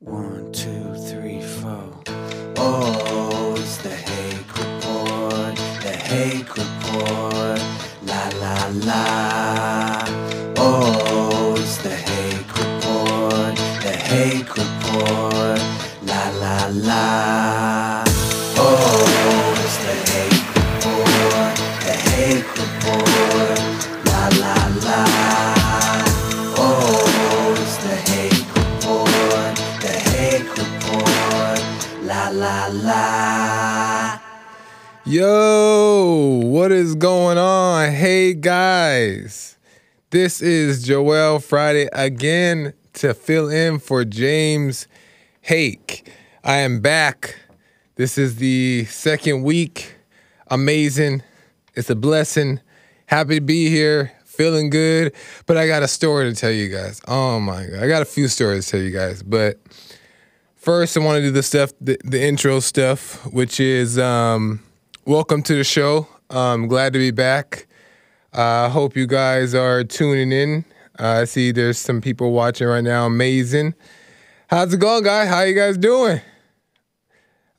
One, two, three, four. Oh, it's the Hake Report, the Hake Report. La la la. Yo, what is going on? Hey guys, this is Joel Friday again to fill in for James Hake. I am back. This is the second week. Amazing. It's a blessing. Happy to be here. Feeling good. But I got a story to tell you guys. Oh my God. I got a few stories to tell you guys. But first, I want to do the stuff, the, the intro stuff, which is um, welcome to the show. I'm glad to be back. I hope you guys are tuning in. Uh, I see there's some people watching right now. Amazing. How's it going, guys? How you guys doing?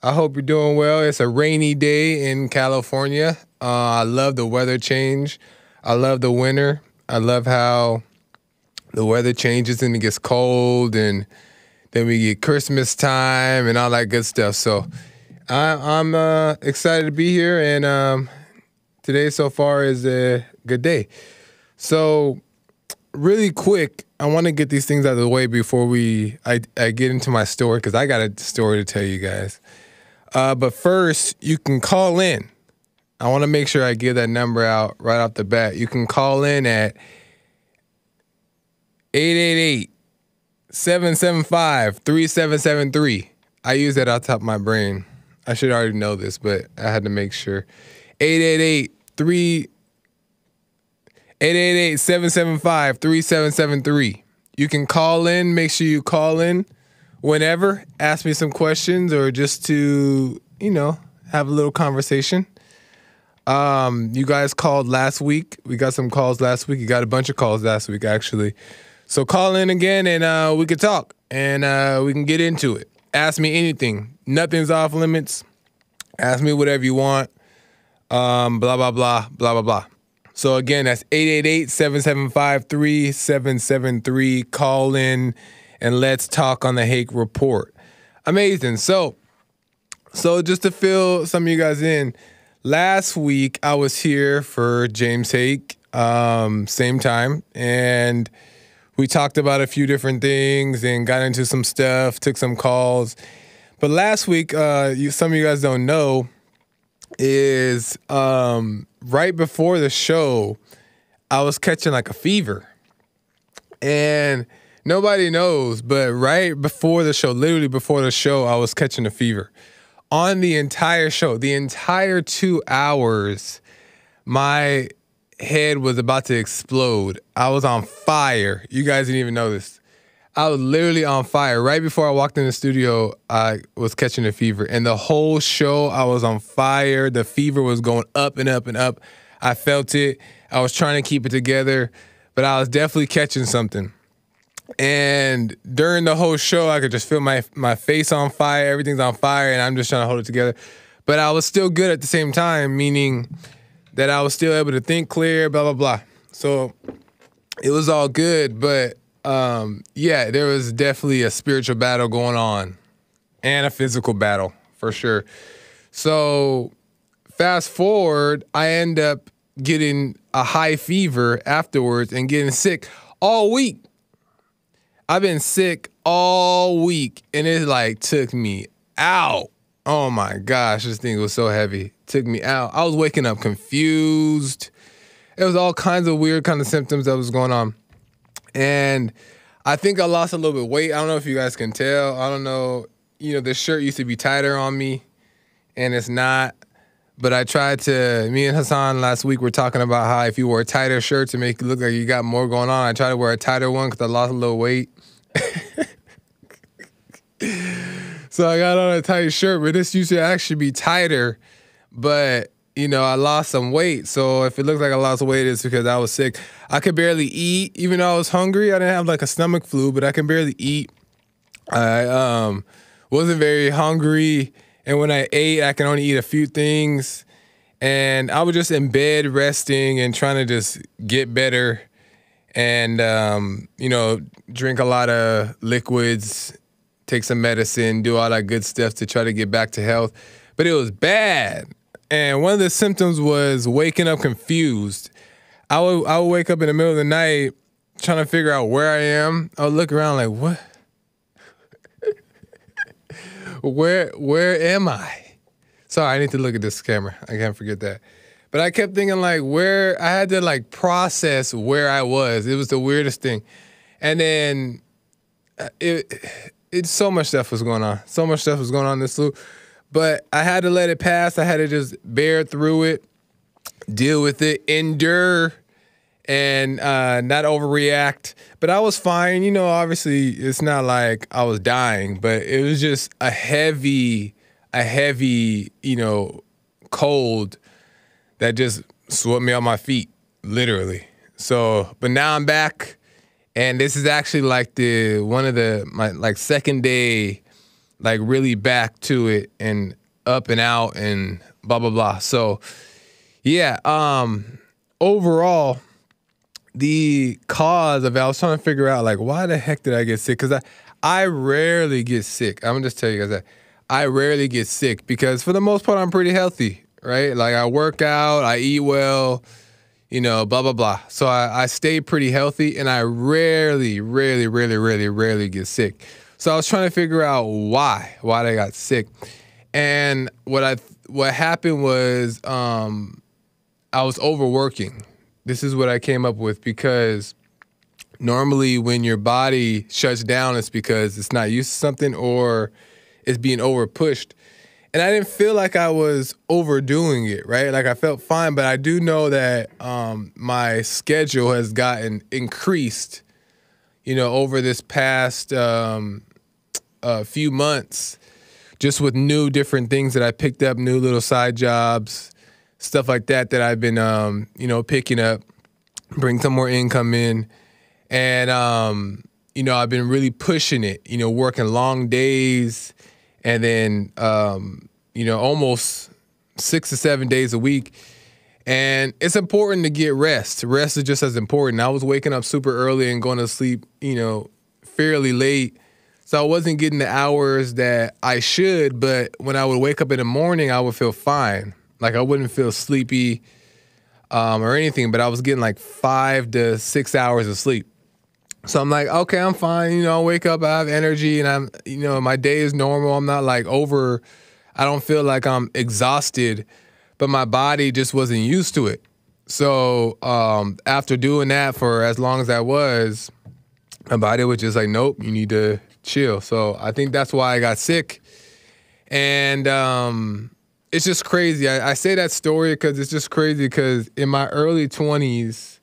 I hope you're doing well. It's a rainy day in California. Uh, I love the weather change. I love the winter. I love how the weather changes and it gets cold and then we get Christmas time and all that good stuff. So I, I'm uh, excited to be here, and um, today so far is a good day. So really quick, I want to get these things out of the way before we I, I get into my story because I got a story to tell you guys. Uh, but first, you can call in. I want to make sure I give that number out right off the bat. You can call in at 888 775 3773. I use that off top of my brain. I should already know this, but I had to make sure. 888 3 888 775 3773. You can call in. Make sure you call in whenever. Ask me some questions or just to, you know, have a little conversation. Um, you guys called last week. We got some calls last week. You got a bunch of calls last week, actually. So call in again and uh, we can talk and uh, we can get into it. Ask me anything. Nothing's off limits. Ask me whatever you want. Um, blah, blah, blah, blah, blah, blah. So again, that's 888-775-3773. Call in and let's talk on the Hake Report. Amazing. So, so just to fill some of you guys in, last week I was here for James Hake, um, same time, and we talked about a few different things and got into some stuff, took some calls. But last week, uh, you, some of you guys don't know, is um, right before the show, I was catching like a fever. And nobody knows, but right before the show, literally before the show, I was catching a fever. On the entire show, the entire two hours, my head was about to explode. I was on fire. You guys didn't even know this. I was literally on fire. Right before I walked in the studio, I was catching a fever. And the whole show, I was on fire. The fever was going up and up and up. I felt it. I was trying to keep it together, but I was definitely catching something. And during the whole show, I could just feel my my face on fire. Everything's on fire, and I'm just trying to hold it together. But I was still good at the same time, meaning that I was still able to think clear, blah blah blah. So it was all good, but um, yeah, there was definitely a spiritual battle going on, and a physical battle for sure. So fast forward, I end up getting a high fever afterwards and getting sick all week. I've been sick all week, and it like took me out. Oh my gosh, this thing was so heavy. Took me out. I was waking up confused. It was all kinds of weird kind of symptoms that was going on. And I think I lost a little bit weight. I don't know if you guys can tell. I don't know. You know, this shirt used to be tighter on me, and it's not. But I tried to. Me and Hassan last week were talking about how if you wear a tighter shirt to make it look like you got more going on, I tried to wear a tighter one because I lost a little weight. so I got on a tight shirt, but this used to actually be tighter. But you know, I lost some weight. So if it looks like I lost weight, it's because I was sick. I could barely eat, even though I was hungry. I didn't have like a stomach flu, but I can barely eat. I um, wasn't very hungry, and when I ate, I can only eat a few things. And I was just in bed resting and trying to just get better and, um, you know, drink a lot of liquids, take some medicine, do all that good stuff to try to get back to health. But it was bad. And one of the symptoms was waking up confused. I would, I would wake up in the middle of the night trying to figure out where I am. I would look around like, what? where where am I? Sorry, I need to look at this camera. I can't forget that. But I kept thinking like where I had to like process where I was. It was the weirdest thing. And then uh, it it so much stuff was going on. So much stuff was going on in this loop. But I had to let it pass. I had to just bear through it, deal with it, endure and uh, not overreact. But I was fine. You know, obviously, it's not like I was dying, but it was just a heavy, a heavy, you know, cold that just swept me on my feet, literally. So, but now I'm back, and this is actually like the one of the my like second day, like really back to it and up and out and blah blah blah. So, yeah. Um, overall the cause of it, I was trying to figure out like why the heck did I get sick? Because I I rarely get sick. I'm gonna just tell you guys that I rarely get sick because for the most part I'm pretty healthy, right? Like I work out, I eat well, you know, blah blah blah. So I, I stay pretty healthy and I rarely, rarely, rarely, rarely, rarely get sick. So I was trying to figure out why, why I got sick. And what I what happened was um I was overworking this is what I came up with because normally when your body shuts down, it's because it's not used to something or it's being over pushed. And I didn't feel like I was overdoing it, right? Like I felt fine, but I do know that um, my schedule has gotten increased, you know, over this past um, uh, few months, just with new different things that I picked up, new little side jobs, stuff like that that I've been, um, you know, picking up, bring some more income in, and um, you know, I've been really pushing it. You know, working long days, and then um, you know, almost six to seven days a week. And it's important to get rest. Rest is just as important. I was waking up super early and going to sleep, you know, fairly late. So I wasn't getting the hours that I should, but when I would wake up in the morning, I would feel fine. Like I wouldn't feel sleepy um, or anything, but I was getting like five to six hours of sleep. So I'm like, okay, I'm fine. You know, I wake up, I have energy, and I'm, you know, my day is normal. I'm not like over, I don't feel like I'm exhausted, but my body just wasn't used to it. So um, after doing that for as long as I was, my body was just like, nope, you need to chill. So I think that's why I got sick. And um, it's just crazy. I, I say that story because it's just crazy because in my early 20s,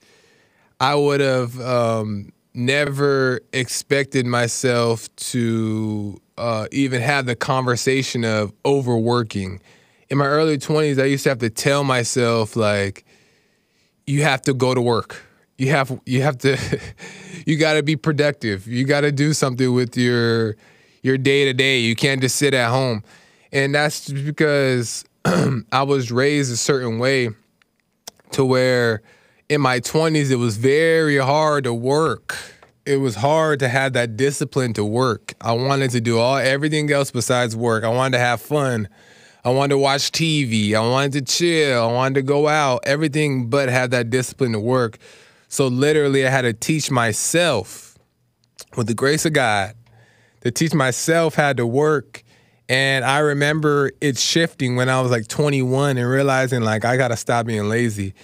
I would have um, never expected myself to uh, even have the conversation of overworking. In my early 20s, I used to have to tell myself, like, you have to go to work. You have you have to you got to be productive. You got to do something with your your day to day. You can't just sit at home and that's because I was raised a certain way to where in my 20s it was very hard to work. It was hard to have that discipline to work. I wanted to do all everything else besides work. I wanted to have fun. I wanted to watch TV. I wanted to chill. I wanted to go out. Everything but have that discipline to work. So literally I had to teach myself with the grace of God to teach myself how to work and I remember it shifting when I was like 21 and realizing like I gotta stop being lazy.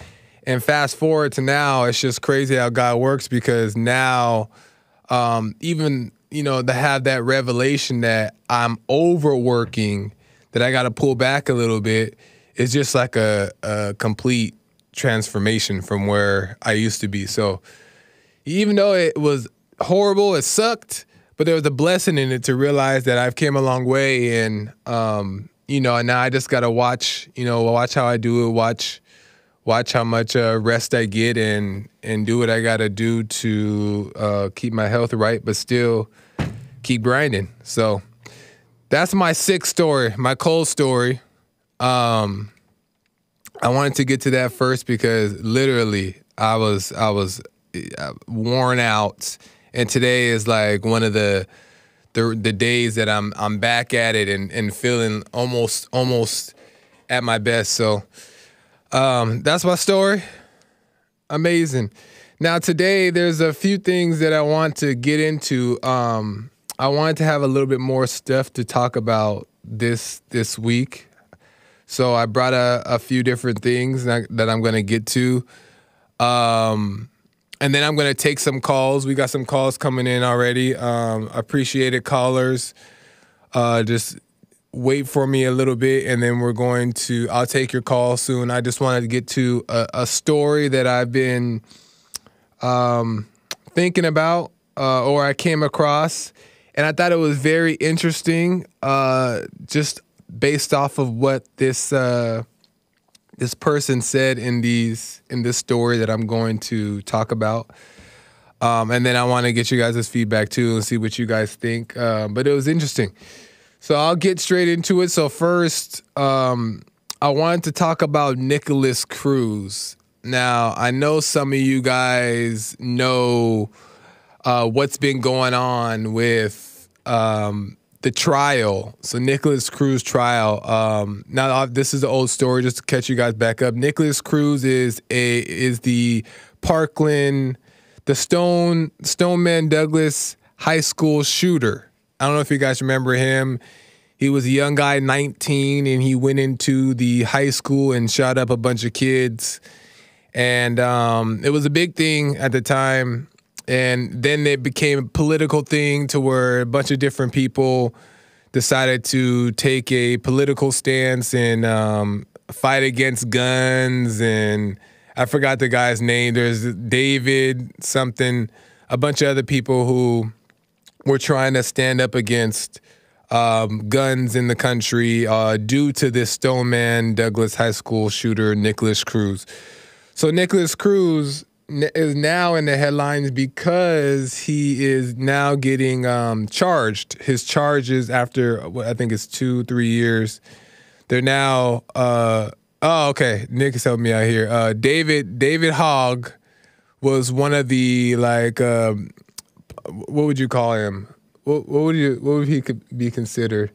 And fast forward to now, it's just crazy how God works because now, um, even you know, to have that revelation that I'm overworking, that I got to pull back a little bit, is just like a, a complete transformation from where I used to be. So even though it was horrible, it sucked but there was a blessing in it to realize that I've came a long way, and um, you know, and now I just gotta watch, you know, watch how I do it, watch, watch how much uh, rest I get, and and do what I gotta do to uh, keep my health right, but still keep grinding. So that's my sick story, my cold story. Um, I wanted to get to that first because literally I was I was uh, worn out, and today is like one of the the the days that I'm I'm back at it and and feeling almost almost at my best. So um, that's my story. Amazing. Now today there's a few things that I want to get into. Um, I wanted to have a little bit more stuff to talk about this this week. So I brought a, a few different things that, that I'm going to get to. Um, and then I'm going to take some calls. We got some calls coming in already. Um, appreciated callers. Uh, just wait for me a little bit and then we're going to, I'll take your call soon. I just wanted to get to a, a story that I've been um, thinking about uh, or I came across. And I thought it was very interesting, uh, just based off of what this uh, this person said in these in this story that I'm going to talk about. Um, and then I want to get you guys' feedback too and see what you guys think. Uh, but it was interesting. So I'll get straight into it. So first, um, I wanted to talk about Nikolas Cruz. Now I know some of you guys know uh, what's been going on with um, the trial. So Nikolas Cruz trial. Um, now this is the old story. Just to catch you guys back up. Nikolas Cruz is a is the Parkland, the Stone Stoneman Douglas High School shooter. I don't know if you guys remember him. He was a young guy, 19, and he went into the high school and shot up a bunch of kids. And um, it was a big thing at the time and then it became a political thing to where a bunch of different people decided to take a political stance and um, fight against guns and I forgot the guy's name. There's David something, a bunch of other people who were trying to stand up against um, guns in the country uh, due to this Stoneman Douglas High School shooter, Nikolas Cruz. So Nikolas Cruz is now in the headlines because he is now getting um, charged. His charges after I think it's two, three years. They're now. Uh, oh, okay. Nick has helped me out here. Uh, David David Hogg was one of the like. Um, what would you call him? What, what would you? What would he be considered?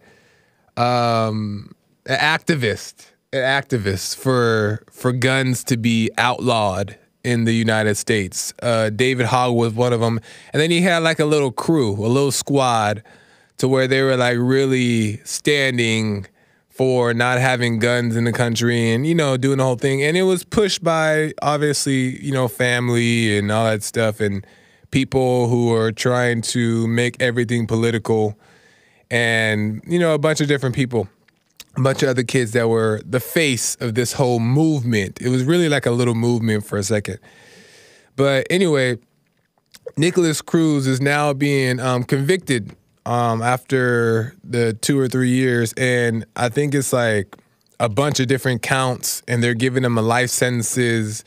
Um, an activist. An activist for for guns to be outlawed in the United States. Uh, David Hogg was one of them, and then he had like a little crew, a little squad, to where they were like really standing for not having guns in the country and you know doing the whole thing. And it was pushed by obviously you know family and all that stuff and people who are trying to make everything political and you know a bunch of different people a bunch of other kids that were the face of this whole movement. It was really like a little movement for a second. But anyway, Nikolas Cruz is now being um, convicted um, after the two or three years, and I think it's like a bunch of different counts, and they're giving him a life sentences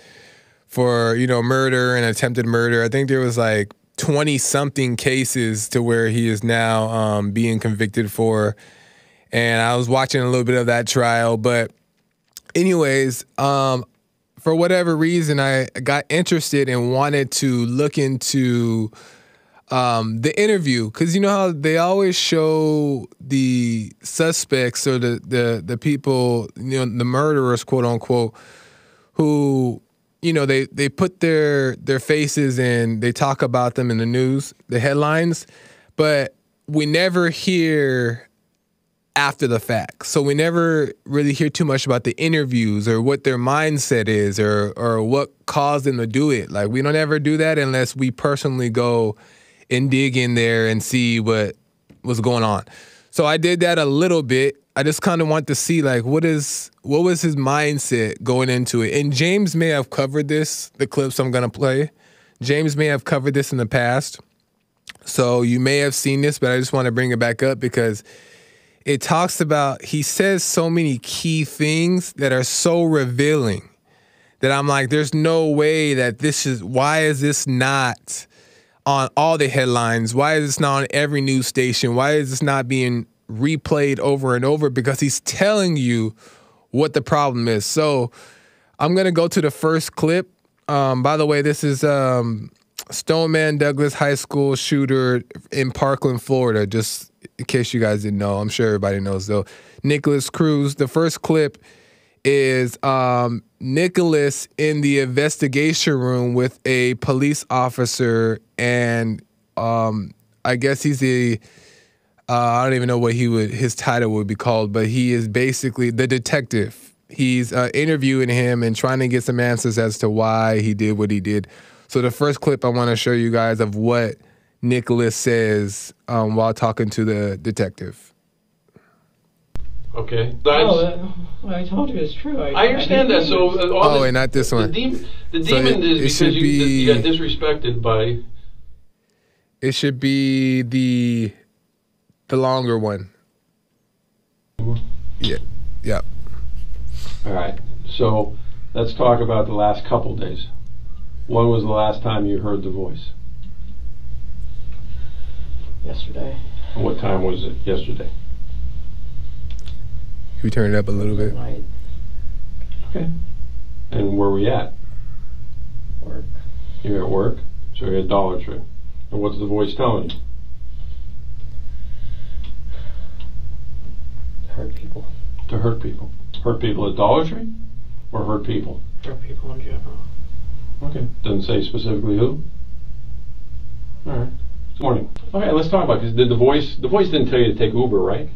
for you know murder and attempted murder. I think there was like twenty something cases to where he is now um, being convicted for and I was watching a little bit of that trial. But, anyways, um, for whatever reason, I got interested and wanted to look into um, the interview because you know how they always show the suspects or the the the people, you know, the murderers, quote unquote, who you know they they put their their faces and they talk about them in the news, the headlines, but we never hear after the fact. So we never really hear too much about the interviews or what their mindset is or or what caused them to do it. Like we don't ever do that unless we personally go and dig in there and see what was going on. So I did that a little bit. I just kind of want to see like what is what was his mindset going into it. And James may have covered this, the clips I'm to play. James may have covered this in the past. So you may have seen this, but I just want to bring it back up because it talks about he says so many key things that are so revealing that I'm like, there's no way that this is why is this not on all the headlines? Why is this not on every news station? Why is this not being replayed over and over? Because he's telling you what the problem is. So I'm gonna go to the first clip. Um, by the way, this is um, Stoneman Douglas High School shooter in Parkland, Florida. Just in case you guys didn't know, I'm sure everybody knows though. Nikolas Cruz. The first clip is um, Nikolas in the investigation room with a police officer, and um, I guess he's the uh, I don't even know what he would his title would be called, but he is basically the detective. He's uh, interviewing him and trying to get some answers as to why he did what he did. So the first clip I want to show you guys of what Nikolas says um, while talking to the detective. Okay. Oh, uh, well, I told you it's true. I, I understand that. So uh, all Oh, this- wait, not this the one. the So demon it- is it because should you, you got disrespected by. It should be the the longer one. Yeah. Yeah. All right. So let's talk about the last couple days. When was the last time you heard the voice? yesterday. What time was it yesterday? We turn it up a little bit? Night Okay. And where were we at? work. You're at work, so you're at Dollar Tree. And what's the voice telling you? Hurt people. To hurt people. Hurt people at Dollar Tree, or hurt people? Hurt people in general. Okay. Doesn't say specifically who. All right. Good morning. Okay, let's talk about this. Did the voice? The voice didn't tell you to take Uber, right?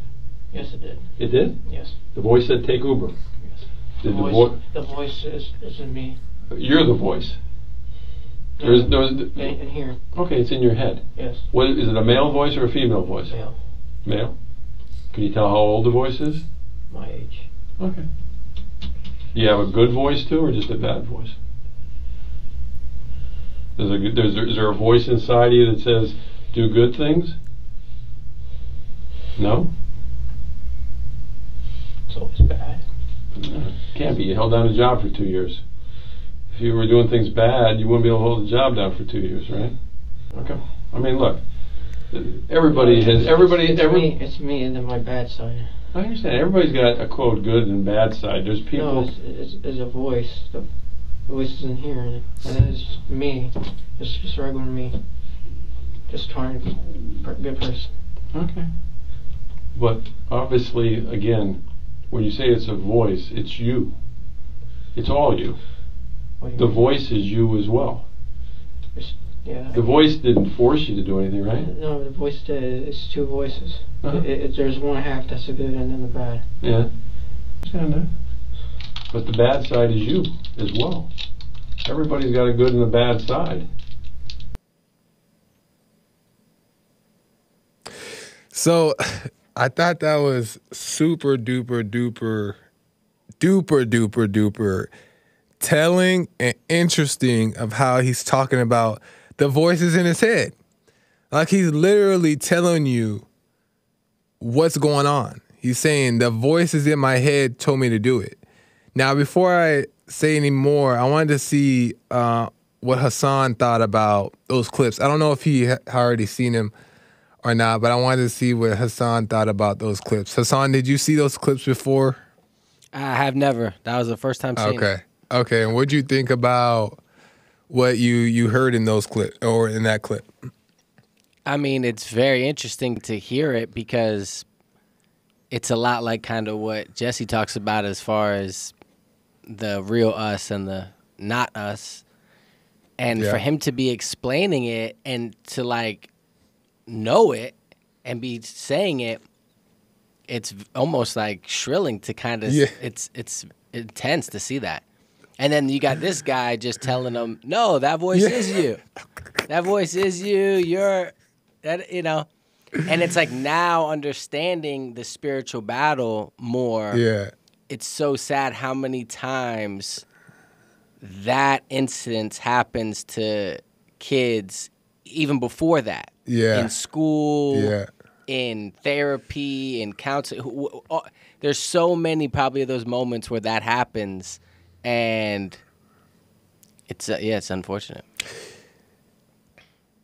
Yes, it did. It did. Yes. The voice said take Uber. Yes. The Did the voice, vo- the voice is, is in me. You're the voice. There's, there's, in, in here. okay, it's in your head. Yes. What is it? A male voice or a female voice? Male. Male. Can you tell how old the voice is? My age. Okay. Do you have a good voice too, or just a bad voice? There's a, good- there's, is there a voice inside you that says, do good things? No? It's always bad. Uh, can't be. You held down a job for two years. If you were doing things bad, you wouldn't be able to hold the job down for two years, right? Okay. I mean, look. Everybody has. Everybody. It's Every, me. It's me and then my bad side. I understand. Everybody's got a quote good and bad side. There's people. No, it's, it's, it's a voice. The voice isn't here, and, it's me. It's just regular me. Just trying to be a good person. Okay. But obviously, again, when you say it's a voice, it's you. It's all you. You The mean? voice is you as well. Yeah. The voice didn't force you to do anything, right? No, the voice did. It's two voices. Uh-huh. It, it, there's one half that's the good and then the bad. Yeah. Understand that. But the bad side is you as well. Everybody's got a good and a bad side. So I thought that was super duper duper duper duper duper telling and interesting of how he's talking about the voices in his head. Like he's literally telling you what's going on. He's saying the voices in my head told me to do it. Now, before I say any more, I wanted to see uh, what Hassan thought about those clips. I don't know if he ha- already seen them or not, but I wanted to see what Hassan thought about those clips. Hassan, did you see those clips before? I have never. That was the first time seeing Okay. it. Okay. And what'd you think about what you you heard in those clips or in that clip? I mean, it's very interesting to hear it because it's a lot like kind of what Jesse talks about as far as the real us and the not us. And Yeah. for him to be explaining it and to like know it and be saying it, it's almost like shrilling to kind of Yeah. it's it's intense to see that. And then you got this guy just telling them, "No, that voice Yeah. is you. That voice is you. You're that you know." And it's like now understanding the spiritual battle more. Yeah. It's so sad how many times that incident happens to kids even before that. Yeah. In school, Yeah. in therapy, in counseling. wh- wh- all- There's so many probably of those moments where that happens, and it's uh, yeah, it's unfortunate.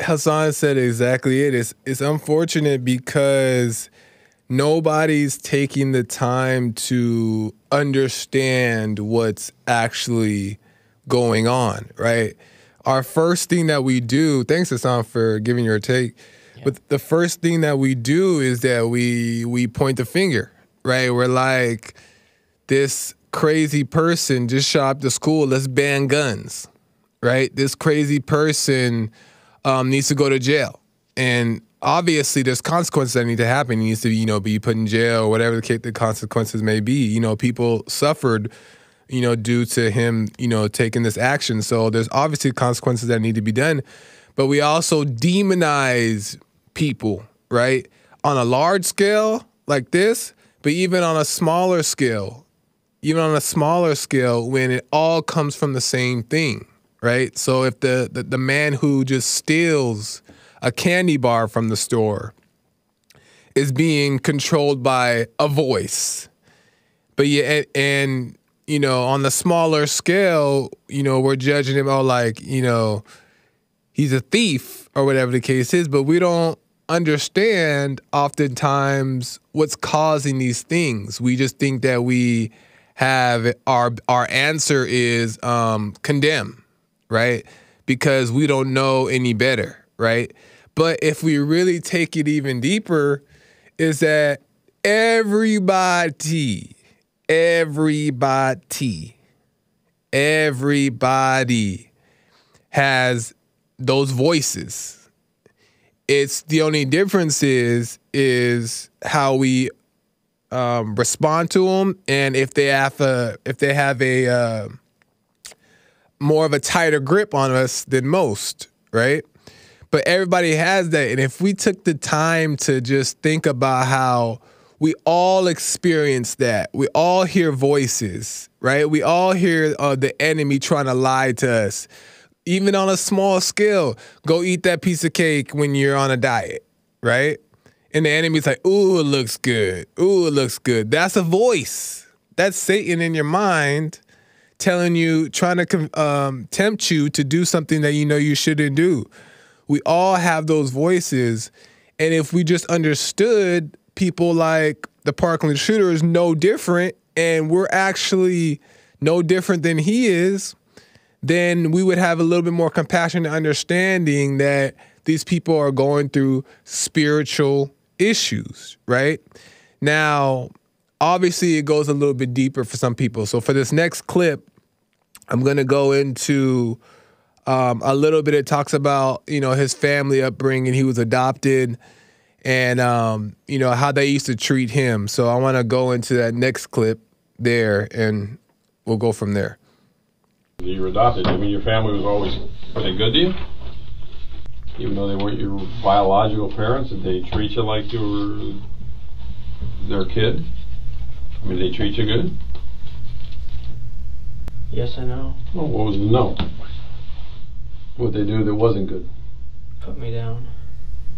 Hassan said exactly it. It's it's unfortunate because nobody's taking the time to understand what's actually going on, right? Our first thing that we do, thanks Hassan for giving your take, but the first thing that we do is that we we point the finger, right? We're like, this crazy person just shot up the school, let's ban guns, right? This crazy person um, needs to go to jail. And obviously there's consequences that need to happen. He needs to, you know, be put in jail or whatever the, the consequences may be. You know, people suffered, you know, due to him, you know, taking this action. So there's obviously consequences that need to be done. But we also demonize people, right? On a large scale like this, but even on a smaller scale, even on a smaller scale, when it all comes from the same thing, right? So if the, the, the man who just steals a candy bar from the store is being controlled by a voice, but yeah, and, and you know, on the smaller scale, you know, we're judging him all like, you know, he's a thief or whatever the case is, but we don't understand oftentimes what's causing these things. We just think that we have our our answer is um, condemn, right? Because we don't know any better, right? But if we really take it even deeper, is that everybody, everybody, everybody has those voices. It's the only difference is is how we um, respond to them, and if they have a if they have a uh, more of a tighter grip on us than most, right? But everybody has that, and if we took the time to just think about how we all experience that, we all hear voices, right? We all hear uh, the enemy trying to lie to us, even on a small scale. Go eat that piece of cake when you're on a diet, right? And the enemy's like, "Ooh, it looks good. Ooh, it looks good." That's a voice. That's Satan in your mind telling you, trying to um, tempt you to do something that you know you shouldn't do. We all have those voices, and if we just understood people like the Parkland shooter is no different, and we're actually no different than he is, then we would have a little bit more compassion and understanding that these people are going through spiritual issues, right? Now, obviously, it goes a little bit deeper for some people. So, for this next clip, I'm going to go into um, a little bit. It talks about, you know, his family upbringing. He was adopted and, um, you know, how they used to treat him. So, I want to go into that next clip there and we'll go from there. You were adopted. I mean, your family was always were they good to you? Even though they weren't your biological parents, did they treat you like you were their kid? I mean, did they treat you good? Yes, I know. Well, what was the no? What they do that wasn't good? Put me down.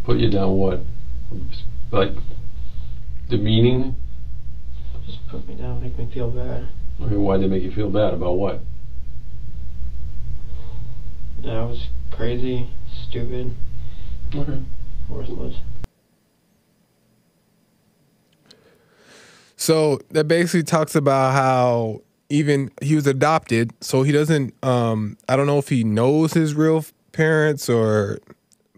Put you down what? Like demeaning? Just put me down, make me feel bad. I mean, why'd they make you feel bad about what? That I was crazy, stupid, worthless. So that basically talks about how even he was adopted, so he doesn't. Um, I don't know if he knows his real parents or,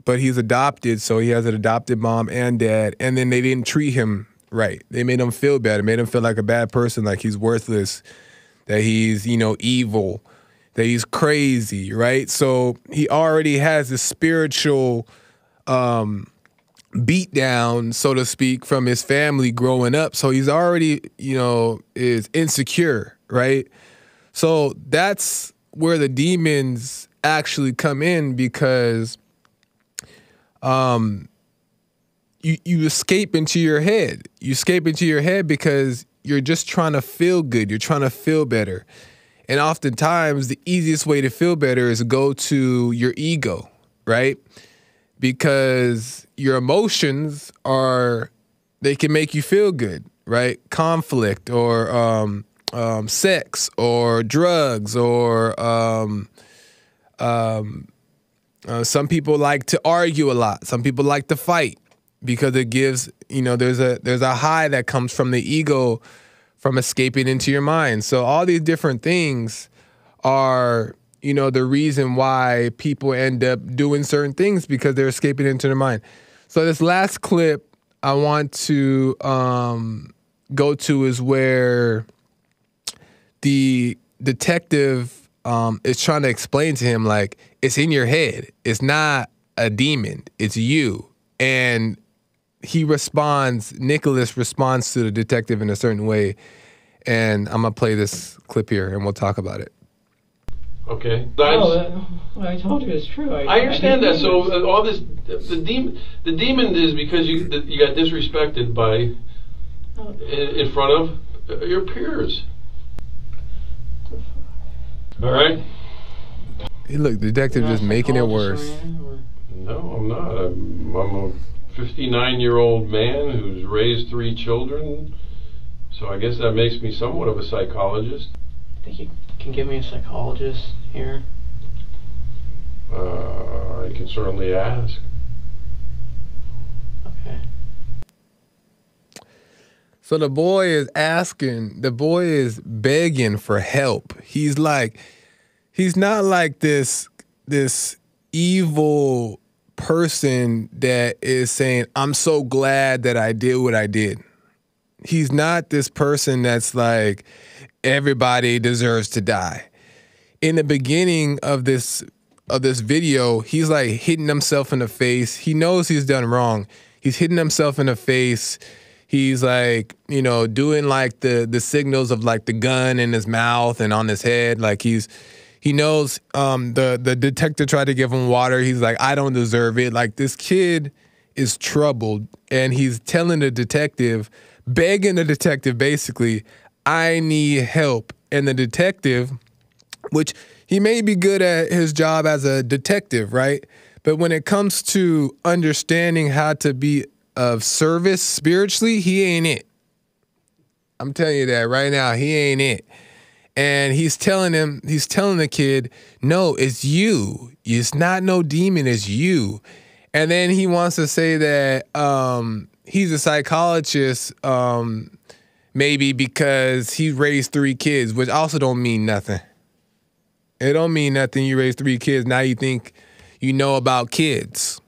but he's adopted, so he has an adopted mom and dad, and then they didn't treat him right. They made him feel bad. It made him feel like a bad person, like he's worthless, that he's you know evil, that he's crazy, right? So he already has a spiritual um, beat down, so to speak, from his family growing up. So he's already, you know, is insecure, right? So that's where the demons actually come in because um you you escape into your head. You escape into your head because you're just trying to feel good. You're trying to feel better. And oftentimes the easiest way to feel better is go to your ego, right? because your emotions are they can make you feel good, right? Conflict or um, um, sex or drugs or um, um, Uh, some people like to argue a lot. Some people like to fight because it gives you know there's a there's a high that comes from the ego from escaping into your mind. So all these different things are you know the reason why people end up doing certain things because they're escaping into their mind. So this last clip I want to um, go to is where the detective um, is trying to explain to him like it's in your head. It's not a demon. It's you. And he responds. Nikolas responds to the detective in a certain way. And I'm gonna play this clip here, and we'll talk about it. Okay. Oh, that, what I told you is true. I, I understand that. So uh, all this, the demon, the demon is because you that you got disrespected by Oh. in, in front of uh, your peers. All right. Hey, look, the detective You're just making it worse. or- No, I'm not. I'm, I'm a 59 year old man who's raised three children. So I guess that makes me somewhat of a psychologist. think you can give me a psychologist here? Uh, I can certainly ask. Okay. So the boy is asking, the boy is begging for help. He's like, he's not like this, this evil person that is saying, I'm so glad that I did what I did. He's not this person that's like, everybody deserves to die. In the beginning of this of this video, he's like hitting himself in the face. He knows he's done wrong. He's hitting himself in the face. He's like, you know, doing like the the signals of like the gun in his mouth and on his head. Like he's he knows um the the detective tried to give him water. He's like, I don't deserve it. Like this kid is troubled and he's telling the detective, begging the detective basically, I need help. And the detective, which he may be good at his job as a detective, right? But when it comes to understanding how to be of service spiritually, he ain't it. I'm telling you that right now, he ain't it. And he's telling him, he's telling the kid, no, it's you. It's not no demon, it's you. And then he wants to say that um, he's a psychologist, um, maybe because he raised three kids, which also don't mean nothing. It don't mean nothing. You raised three kids. Now you think you know about kids,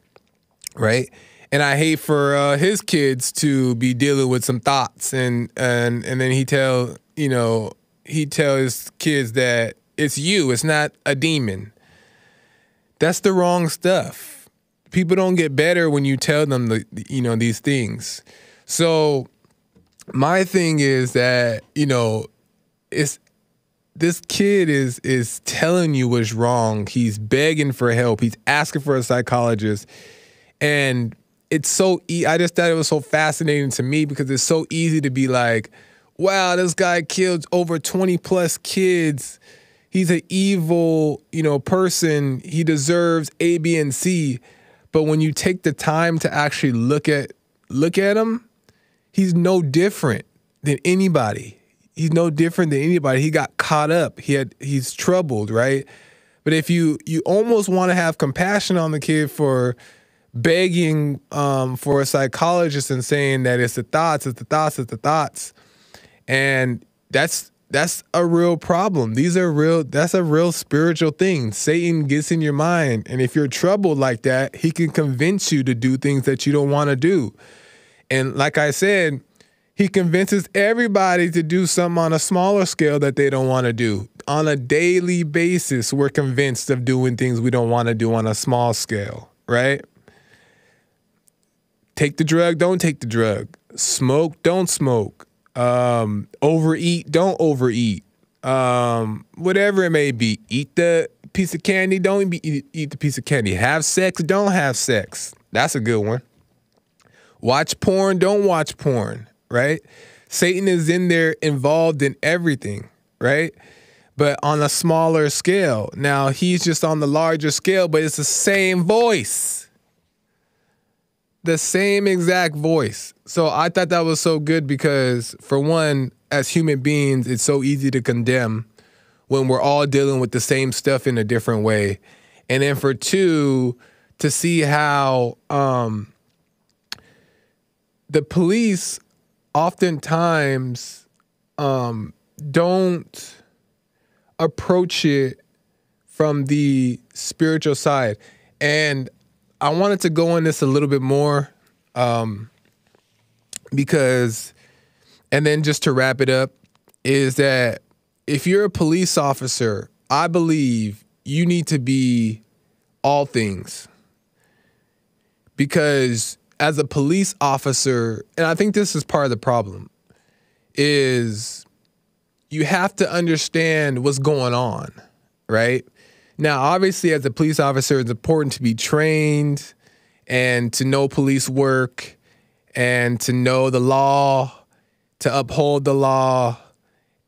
right? And I hate for uh, his kids to be dealing with some thoughts, and and and then he tell you know he tells kids that it's you. It's not a demon. That's the wrong stuff. People don't get better when you tell them the you know these things. So my thing is that you know it's this kid is is telling you what's wrong. He's begging for help. He's asking for a psychologist, and it's so. E- I just thought it was so fascinating to me because it's so easy to be like, "Wow, this guy killed over twenty plus kids. He's an evil, you know, person. He deserves A, B, and C." But when you take the time to actually look at look at him, he's no different than anybody he's no different than anybody. He got caught up. He had he's troubled, right? But if you you almost want to have compassion on the kid for begging um, for a psychologist and saying that it's the thoughts, it's the thoughts, it's the thoughts, and that's that's a real problem. These are real. That's a real spiritual thing. Satan gets in your mind, and if you're troubled like that, he can convince you to do things that you don't want to do. And like I said, he convinces everybody to do something on a smaller scale that they don't want to do. On a daily basis, we're convinced of doing things we don't want to do on a small scale, right? Take the drug, don't take the drug. Smoke, don't smoke. Um, overeat, don't overeat. Um, whatever it may be. Eat the piece of candy, don't eat, eat the piece of candy. Have sex, don't have sex. That's a good one. Watch porn, don't watch porn right? Satan is in there involved in everything, right? But on a smaller scale. Now he's just on the larger scale, but it's the same voice. The same exact voice. So I thought that was so good because, for one, as human beings, it's so easy to condemn when we're all dealing with the same stuff in a different way. and then for two to see how um, the police oftentimes um, don't approach it from the spiritual side. And I wanted to go on this a little bit more um, because, and then just to wrap it up, is that if you're a police officer, I believe you need to be all things. Because as a police officer, and I think this is part of the problem, is you have to understand what's going on, right? Now, obviously, as a police officer, it's important to be trained and to know police work and to know the law, to uphold the law,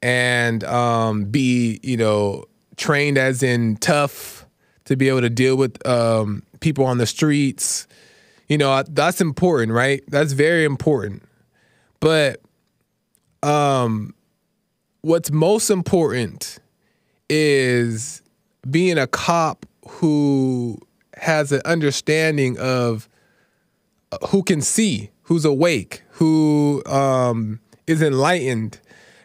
and um, be, you know, trained as in tough to be able to deal with um, people on the streets. You know, that's important, right? That's very important. But um, what's most important is being a cop who has an understanding of uh, who can see, who's awake, who um, is enlightened,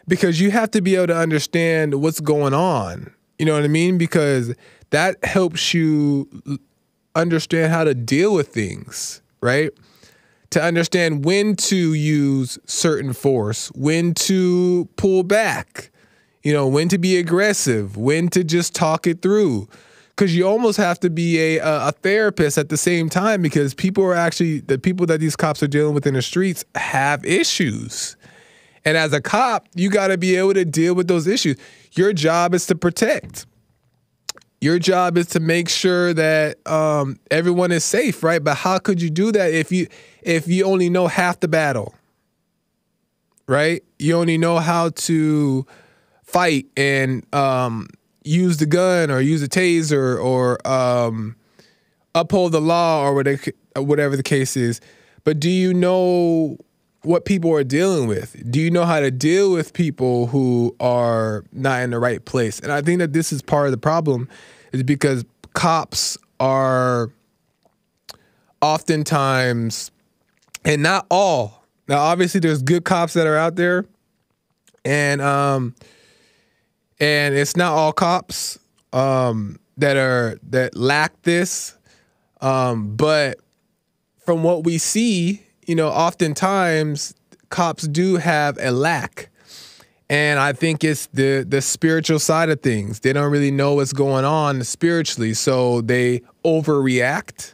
because you have to be able to understand what's going on. You know what I mean? Because that helps you understand how to deal with things, right? To understand when to use certain force, when to pull back, you know, when to be aggressive, when to just talk it through. Because you almost have to be a, a therapist at the same time because people are actually, the people that these cops are dealing with in the streets have issues. And as a cop, you got to be able to deal with those issues. Your job is to protect. Your job is to make sure that um, everyone is safe, right? But how could you do that if you if you only know half the battle, right? You only know how to fight and um, use the gun or use a taser or um, uphold the law or whatever the case is. But do you know what people are dealing with? Do you know how to deal with people who are not in the right place? And I think that this is part of the problem is because cops are oftentimes and not all. Now obviously there's good cops that are out there and um and it's not all cops um that are that lack this um but from what we see you know, oftentimes cops do have a lack. And I think it's the the spiritual side of things. They don't really know what's going on spiritually, so they overreact.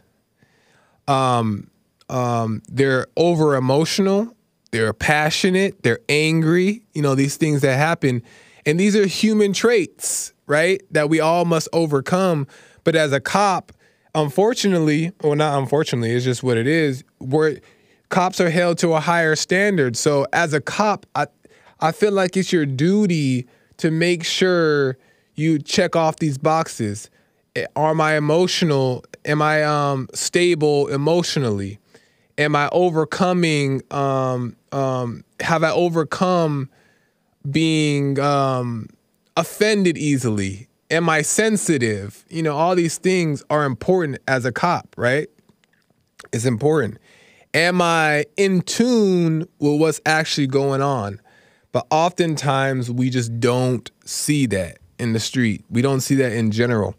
Um, um, they're over emotional. They're passionate. They're angry. You know these things that happen, and these are human traits, right? That we all must overcome. But as a cop, unfortunately, or not unfortunately, it's just what it is. We're cops are held to a higher standard. So as a cop, I I feel like it's your duty to make sure you check off these boxes. Eh, Am I emotional? Am I um, stable emotionally? Am I overcoming? Um, um, have I overcome being um, offended easily? Am I sensitive? You know, all these things are important as a cop, right? It's important am I in tune with what's actually going on? But oftentimes we just don't see that in the street. We don't see that in general.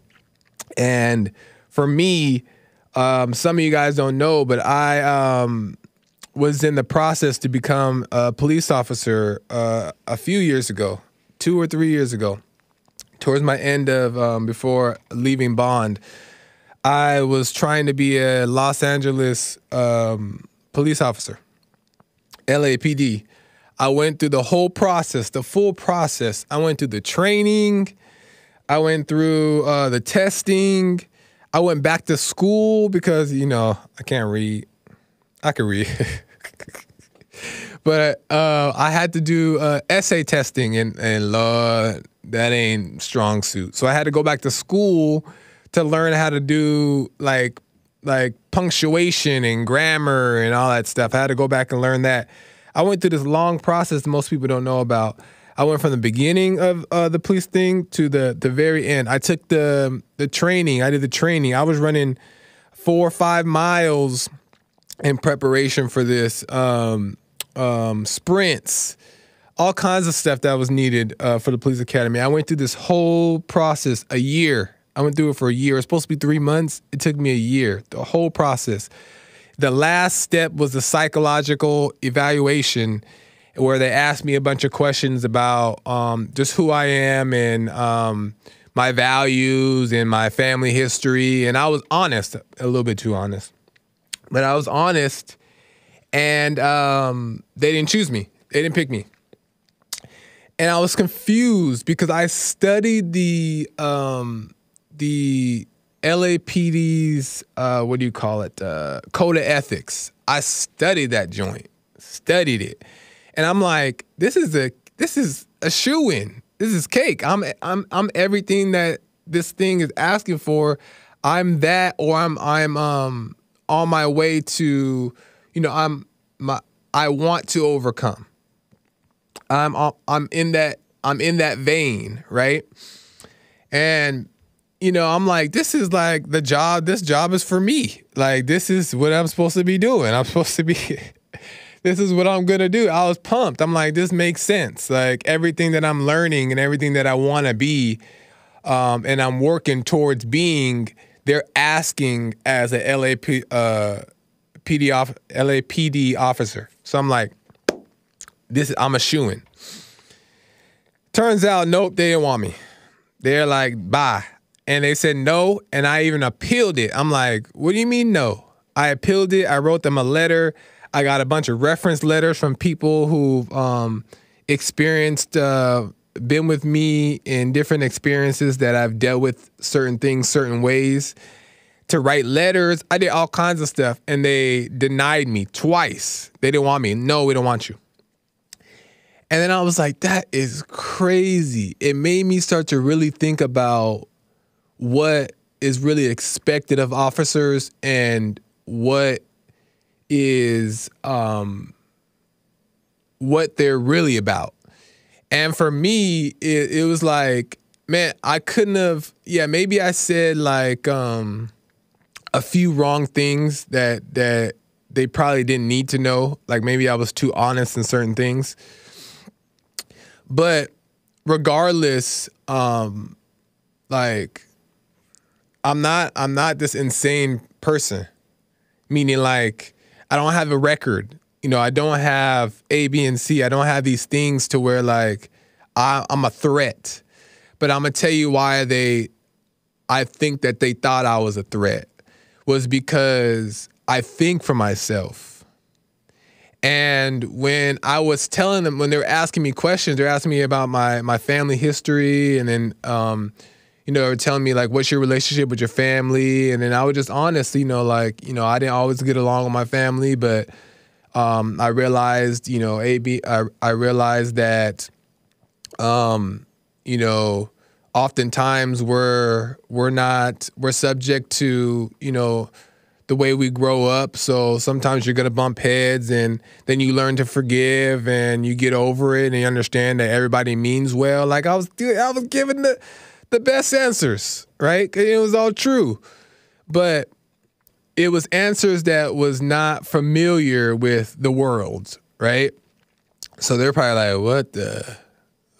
And for me, um, some of you guys don't know, but I um, was in the process to become a police officer uh, a few years ago, two or three years ago, towards my end of um, before leaving BOND. I was trying to be a Los Angeles um, police officer, LAPD. I went through the whole process, the full process. I went through the training, I went through uh, the testing. I went back to school because you know I can't read. I can read, but uh, I had to do uh, essay testing, and and Lord, that ain't strong suit. So I had to go back to school to learn how to do like like punctuation and grammar and all that stuff. I had to go back and learn that. I went through this long process that most people don't know about. I went from the beginning of uh, the police thing to the the very end. I took the the training. I did the training. I was running four or five miles in preparation for this. Um, um, sprints, all kinds of stuff that was needed uh, for the police academy. I went through this whole process a year. I went through it for a year. It was supposed to be three months. It took me a year. The whole process. The last step was the psychological evaluation, where they asked me a bunch of questions about um, just who I am and um, my values and my family history. And I was honest, a little bit too honest, but I was honest, and um, they didn't choose me. They didn't pick me. And I was confused because I studied the um, the LAPD's uh, what do you call it? Uh, code of ethics. I studied that joint, studied it, and I'm like, this is a this is a shoe in. This is cake. I'm I'm I'm everything that this thing is asking for. I'm that, or I'm I'm um on my way to, you know, I'm my I want to overcome. I'm I'm in that I'm in that vein, right? And you know, I'm like, this is like the job. This job is for me. Like, this is what I'm supposed to be doing. I'm supposed to be. this is what I'm gonna do. I was pumped. I'm like, this makes sense. Like everything that I'm learning and everything that I want to be, um, and I'm working towards being. They're asking as a LAP, uh, PD off, LAPD officer. So I'm like, this. I'm a shoe in. Turns out, nope, they didn't want me. They're like, bye. And they said no, and I even appealed it. I'm like, what do you mean no? I appealed it. I wrote them a letter. I got a bunch of reference letters from people who've um, experienced, uh, been with me in different experiences that I've dealt with certain things certain ways. To write letters, I did all kinds of stuff, and they denied me twice. They didn't want me. No, we don't want you. And then I was like, that is crazy. It made me start to really think about what is really expected of officers and what is um, what they're really about. And for me, it, it was like, man, I couldn't have. Yeah, maybe I said like um, a few wrong things that that they probably didn't need to know. Like maybe I was too honest in certain things. But regardless, um, like I'm not I'm not this insane person. Meaning like I don't have a record. You know, I don't have A, B, and C. I don't have these things to where like I, I'm a threat. But I'm gonna tell you why they I think that they thought I was a threat was because I think for myself. And when I was telling them, when they were asking me questions, they're asking me about my my family history, and then um, you know, telling me like, what's your relationship with your family? And then I was just honest, you know, like, you know, I didn't always get along with my family, but um, I realized, you know, AB, I, I realized that, um, you know, oftentimes we're we're not we're subject to you know the way we grow up. So sometimes you're gonna bump heads, and then you learn to forgive, and you get over it, and you understand that everybody means well. Like I was, I was giving the the best answers, right? It was all true. But it was answers that was not familiar with the world, right? So they're probably like, what the,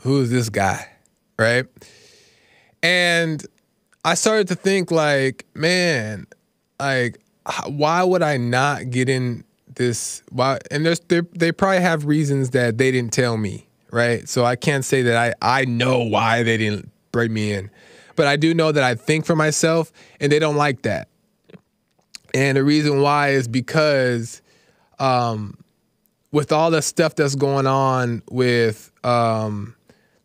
who's this guy, right? And I started to think like, man, like, why would I not get in this? Why? And there's they probably have reasons that they didn't tell me, right? So I can't say that I I know why they didn't bring me in. But I do know that I think for myself, and they don't like that. And the reason why is because um, with all the stuff that's going on with um,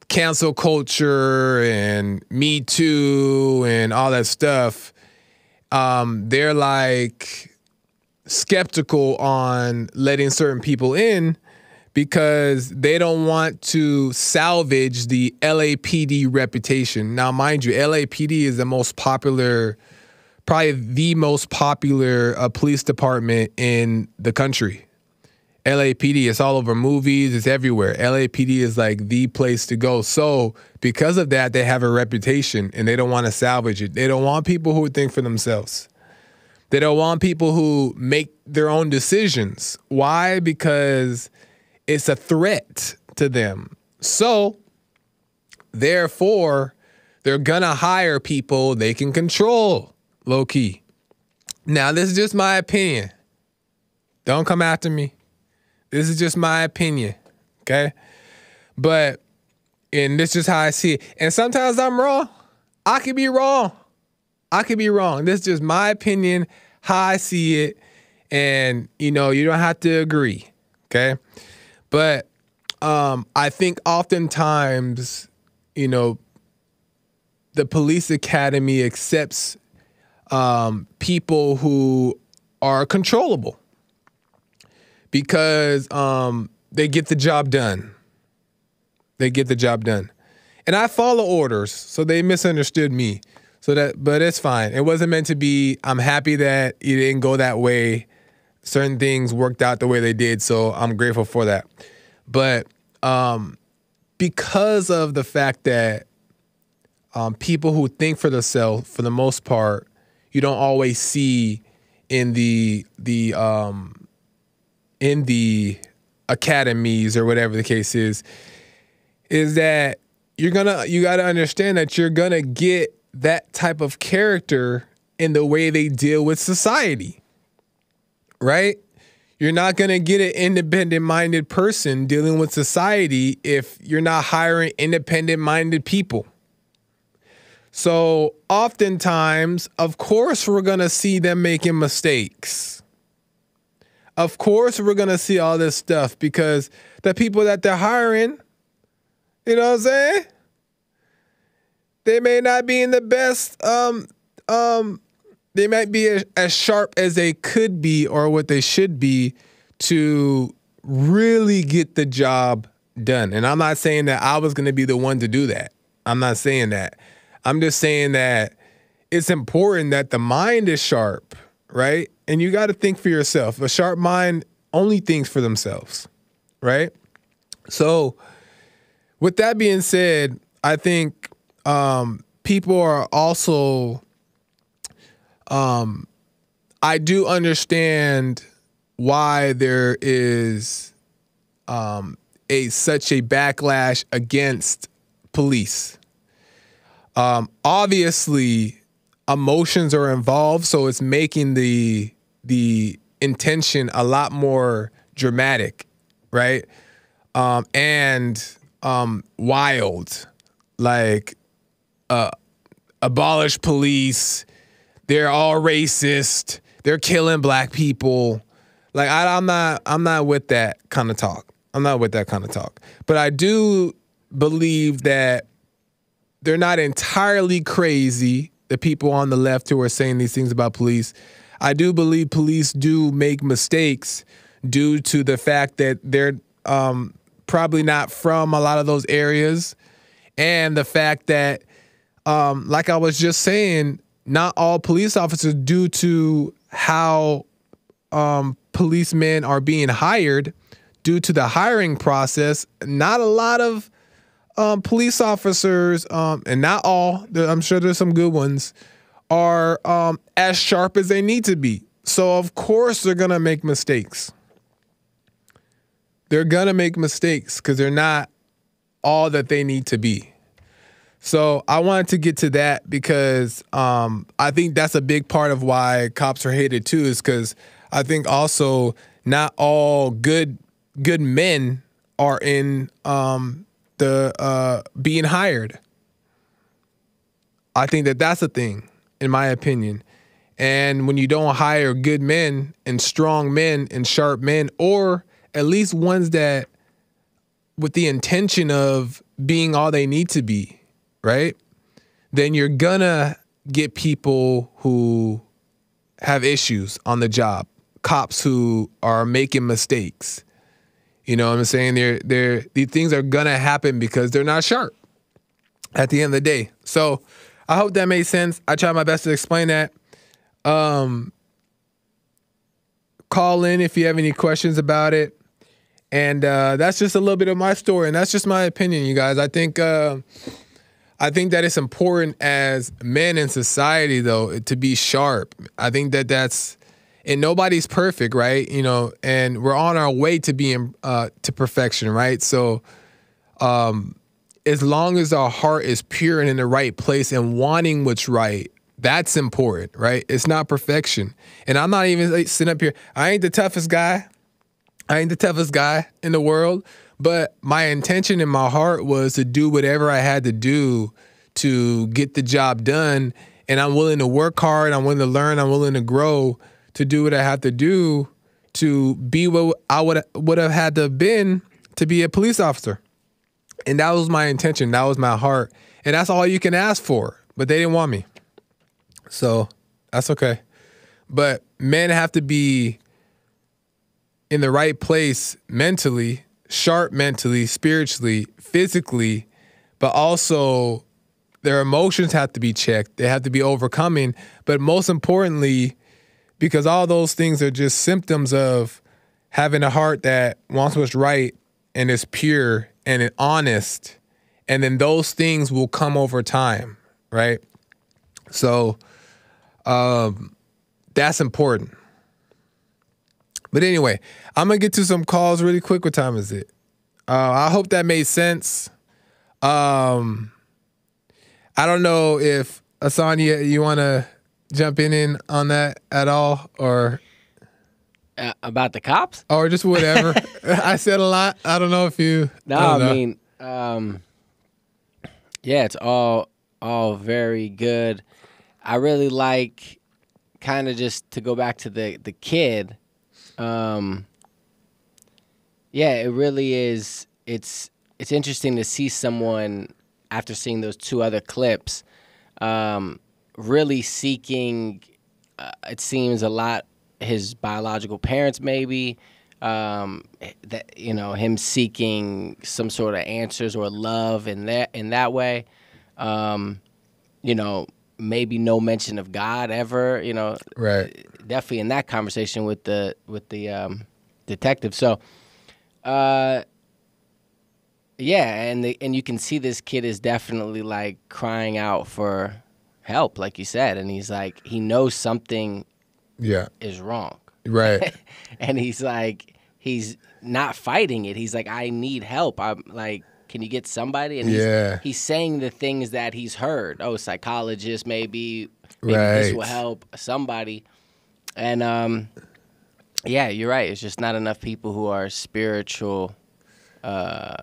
cancel culture and Me Too and all that stuff, um, they're like skeptical on letting certain people in because they don't want to salvage the LAPD reputation. Now, mind you, LAPD is the most popular, probably the most popular uh, police department in the country. LAPD. It's all over movies. It's everywhere. LAPD is like the place to go. So because of that, they have a reputation, and they don't want to salvage it. They don't want people who think for themselves. They don't want people who make their own decisions. Why? Because it's a threat to them. So, therefore, they're gonna hire people they can control, low key. Now, this is just my opinion. Don't come after me. This is just my opinion. Okay. But, and this is how I see it. And sometimes I'm wrong. I could be wrong. I could be wrong. This is just my opinion, how I see it. And, you know, you don't have to agree. Okay. But um, I think oftentimes, you know, the police academy accepts um, people who are controllable because um, they get the job done. They get the job done. And I follow orders, so they misunderstood me. So that, but it's fine. It wasn't meant to be. I'm happy that it didn't go that way. Certain things worked out the way they did, so I'm grateful for that. But um, because of the fact that um, people who think for themselves, for the most part, you don't always see in the the um, in the academies or whatever the case is, is that you're gonna you got to understand that you're gonna get that type of character in the way they deal with society, right? You're not going to get an independent minded person dealing with society if you're not hiring independent minded people. So, oftentimes, of course, we're going to see them making mistakes. Of course, we're going to see all this stuff because the people that they're hiring, you know what I'm saying? They may not be in the best um um they might be as, as sharp as they could be or what they should be to really get the job done. And I'm not saying that I was going to be the one to do that. I'm not saying that. I'm just saying that it's important that the mind is sharp, right? And you got to think for yourself. A sharp mind only thinks for themselves, right? So, with that being said, I think um, people are also um, I do understand why there is um, a such a backlash against police. Um, obviously, emotions are involved, so it's making the the intention a lot more dramatic, right? Um, and um, wild, like uh, abolish police they're all racist. They're killing black people. Like I, I'm not I'm not with that kind of talk. I'm not with that kind of talk. But I do believe that they're not entirely crazy. The people on the left who are saying these things about police. I do believe police do make mistakes due to the fact that they're um, probably not from a lot of those areas, and the fact that, um, like I was just saying, not all police officers, due to how um, policemen are being hired, due to the hiring process, not a lot of um, police officers, um, and not all, I'm sure there's some good ones, are um, as sharp as they need to be. So, of course, they're going to make mistakes. They're going to make mistakes because they're not all that they need to be. So I wanted to get to that because um, I think that's a big part of why cops are hated too, is because I think also not all good good men are in um, the uh, being hired. I think that that's a thing, in my opinion. And when you don't hire good men and strong men and sharp men, or at least ones that with the intention of being all they need to be, right? Then you're gonna get people who have issues on the job, cops who are making mistakes. You know what I'm saying? They're they're these things are gonna happen because they're not sharp at the end of the day. So I hope that made sense. I tried my best to explain that. Um call in if you have any questions about it. And uh, that's just a little bit of my story, and that's just my opinion, you guys. I think uh, I think that it's important as men in society, though, to be sharp. I think that that's and nobody's perfect, right? You know, and we're on our way to being uh, to perfection, right? So, um, as long as our heart is pure and in the right place and wanting what's right, that's important, right? It's not perfection. And I'm not even like, sitting up here. I ain't the toughest guy. I ain't the toughest guy in the world, but my intention in my heart was to do whatever I had to do to get the job done. And I'm willing to work hard. I'm willing to learn. I'm willing to grow to do what I have to do to be what I would would have had to have been to be a police officer. And that was my intention. That was my heart. And that's all you can ask for. But they didn't want me. So that's okay. But men have to be in the right place mentally, sharp mentally, spiritually, physically, but also their emotions have to be checked. They have to be overcoming. But most importantly, because all those things are just symptoms of having a heart that wants what's right and is pure and honest. And then those things will come over time, right? So um, that's important. But anyway, I'm gonna get to some calls really quick. What time is it? Uh, I hope that made sense. Um, I don't know if Asanya, you want to jump in, on that at all, or Uh, about the cops? or just whatever. I said a lot. I don't know if you. No, don't. I mean, um, yeah, it's all all very good. I really like kind of just to go back to the the kid. Um, yeah, it really is. It's it's interesting to see someone after seeing those two other clips, um, really seeking. Uh, it seems a lot his biological parents, maybe um, that you know him seeking some sort of answers or love in that in that way. Um, you know, maybe no mention of God ever. You know, right. definitely in that conversation with the with the um, detective. So, uh, yeah, and the, and you can see this kid is definitely like crying out for help, like you said, and he's like he knows something Yeah. is wrong, Right. and he's like he's not fighting it. He's like I need help. I'm like. Can you get somebody? And he's, Yeah. he's saying the things that he's heard. Oh, psychologist, maybe, maybe this will help somebody. And um, yeah, you're right. It's just not enough people who are spiritual, uh,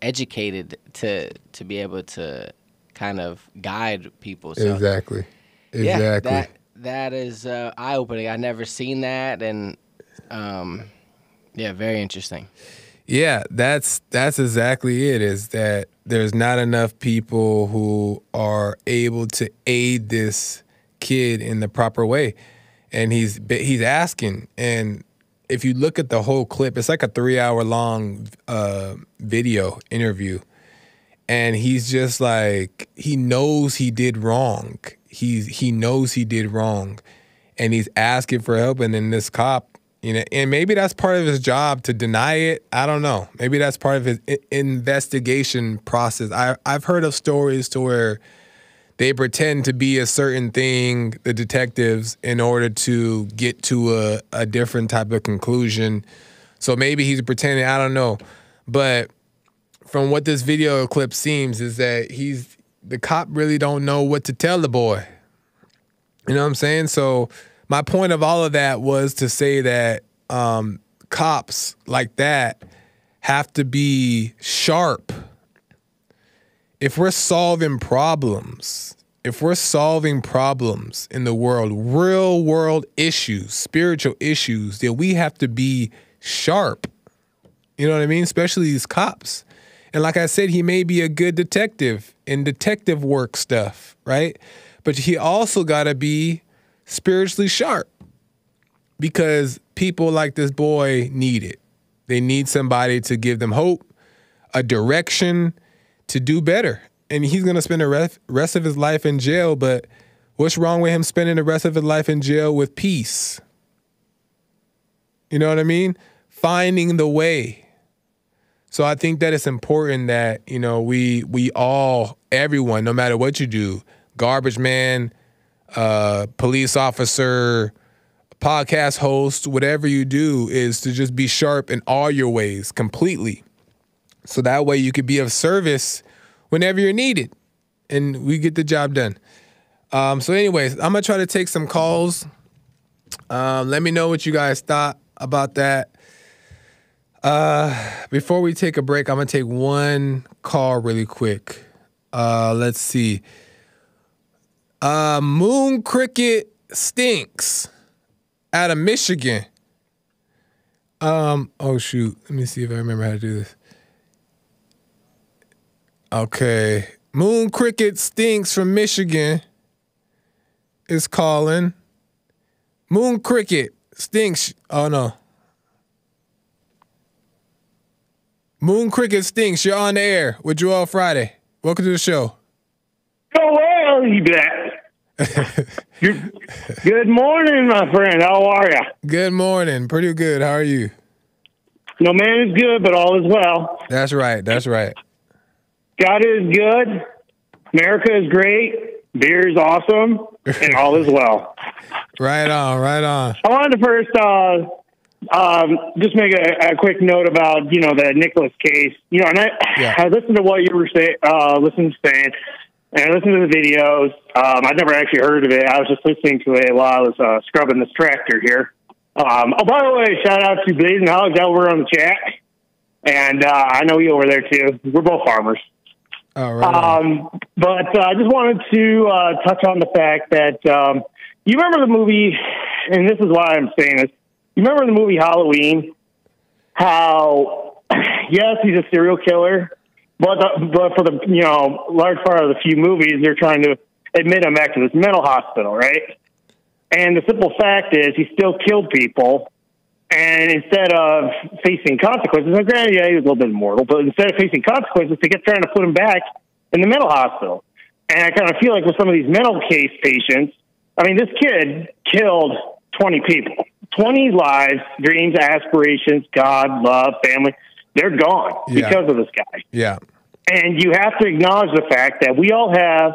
educated to to be able to kind of guide people. So exactly. yeah, Exactly. that that is uh, eye opening. I never seen that, and um, yeah, very interesting. Yeah, that's that's exactly it. Is that there's not enough people who are able to aid this kid in the proper way, and he's he's asking. And if you look at the whole clip, it's like a three hour long uh, video interview, and he's just like he knows he did wrong. He's he knows he did wrong, and he's asking for help. And then this cop, you know, and maybe that's part of his job to deny it. I don't know. Maybe that's part of his investigation process. I I've heard of stories to where they pretend to be a certain thing, the detectives, in order to get to a, a different type of conclusion. So maybe he's pretending. I don't know, but from what this video clip seems is that he's the cop really don't know what to tell the boy. You know what I'm saying? So my point of all of that was to say that um, cops like that have to be sharp. If we're solving problems, if we're solving problems in the world, real world issues, spiritual issues, then we have to be sharp. You know what I mean? Especially these cops. And like I said, he may be a good detective in detective work stuff, right? But he also got to be spiritually sharp because people like this boy need it. They need somebody to give them hope, a direction to do better. And he's going to spend the rest, of his life in jail, but what's wrong with him spending the rest of his life in jail with peace? You know what I mean? finding the way. So I think that it's important that, you know, we we all everyone, no matter what you do, garbage man, uh, police officer, podcast host, whatever you do, is to just be sharp in all your ways completely. So that way you could be of service whenever you're needed and we get the job done. Um, so, anyways, I'm gonna try to take some calls. Um, let me know what you guys thought about that. Uh, before we take a break, I'm gonna take one call really quick. Uh, let's see. Uh, Moon Cricket stinks out of Michigan. Um, oh shoot. Let me see if I remember how to do this. Okay. Moon Cricket stinks from Michigan is calling. Moon Cricket stinks. Oh no. Moon Cricket stinks. You're on the air with Joel Friday. Welcome to the show. Oh, well, you bet. Good- good morning, my friend. How are you? Good morning. Pretty good. How are you? No man is good, but all is well. That's right. That's right. God is good. America is great. Beer is awesome, and all is well. Right on. Right on. I wanted to first uh, um, just make a, a quick note about you know the Nikolas case. You know, and I, Yeah. I listened to what you were saying, uh, listening to saying, and I listened to the videos. Um, I'd never actually heard of it. I was just listening to it while I was uh, scrubbing this tractor here. Um, oh, by the way, shout out to Blazing Hogs over on the chat, and uh, I know you over there too. We're both farmers. All right. Um, but uh, I just wanted to uh, touch on the fact that um, you remember the movie, and this is why I'm saying this. You remember the movie Halloween? How yes, he's a serial killer, but the, but for the you know large part of the few movies, they're trying to admit him back to this mental hospital, right? And the simple fact is, he still killed people. And instead of facing consequences, and granted, yeah, he was a little bit immortal, but instead of facing consequences, they kept trying to put him back in the mental hospital. And I kind of feel like with some of these mental case patients, I mean, this kid killed 20 people, 20 lives, dreams, aspirations, God, love, family. They're gone Yeah. because of this guy yeah. and you have to acknowledge the fact that we all have,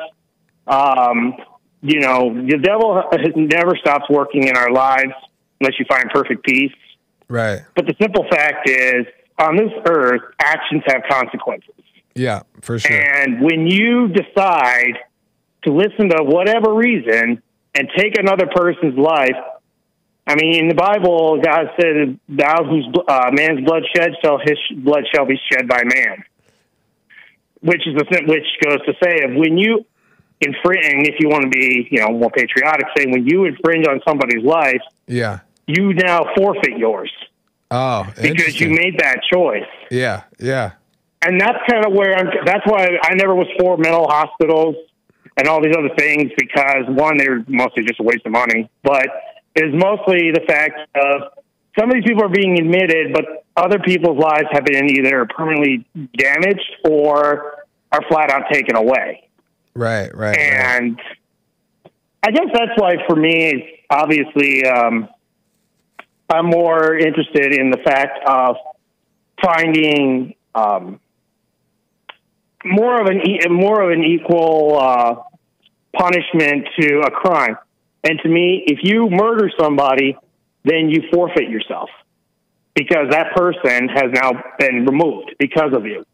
um, you know, the devil never stops working in our lives unless you find perfect peace. Right. But the simple fact is, on this earth, actions have consequences. Yeah. For sure. And when you decide to listen to whatever reason and take another person's life, I mean, in the Bible, God said, "Thou whose uh, man's blood shed, shall his blood shall be shed by man." Which is the thing, which goes to say, if when you infringe, if you want to be, you know, more patriotic, say when you infringe on somebody's life, yeah. you now forfeit yours Oh, because you made that choice. Yeah. Yeah. and that's kind of where I'm. That's why I never was for mental hospitals and all these other things because one, they're mostly just a waste of money, but it's mostly the fact of some of these people are being admitted, but other people's lives have been either permanently damaged or are flat out taken away. Right. Right. right. And I guess that's why, for me, obviously, um, I'm more interested in the fact of finding um, more of an e- more of an equal uh, punishment to a crime. And to me, if you murder somebody, then you forfeit yourself because that person has now been removed because of you.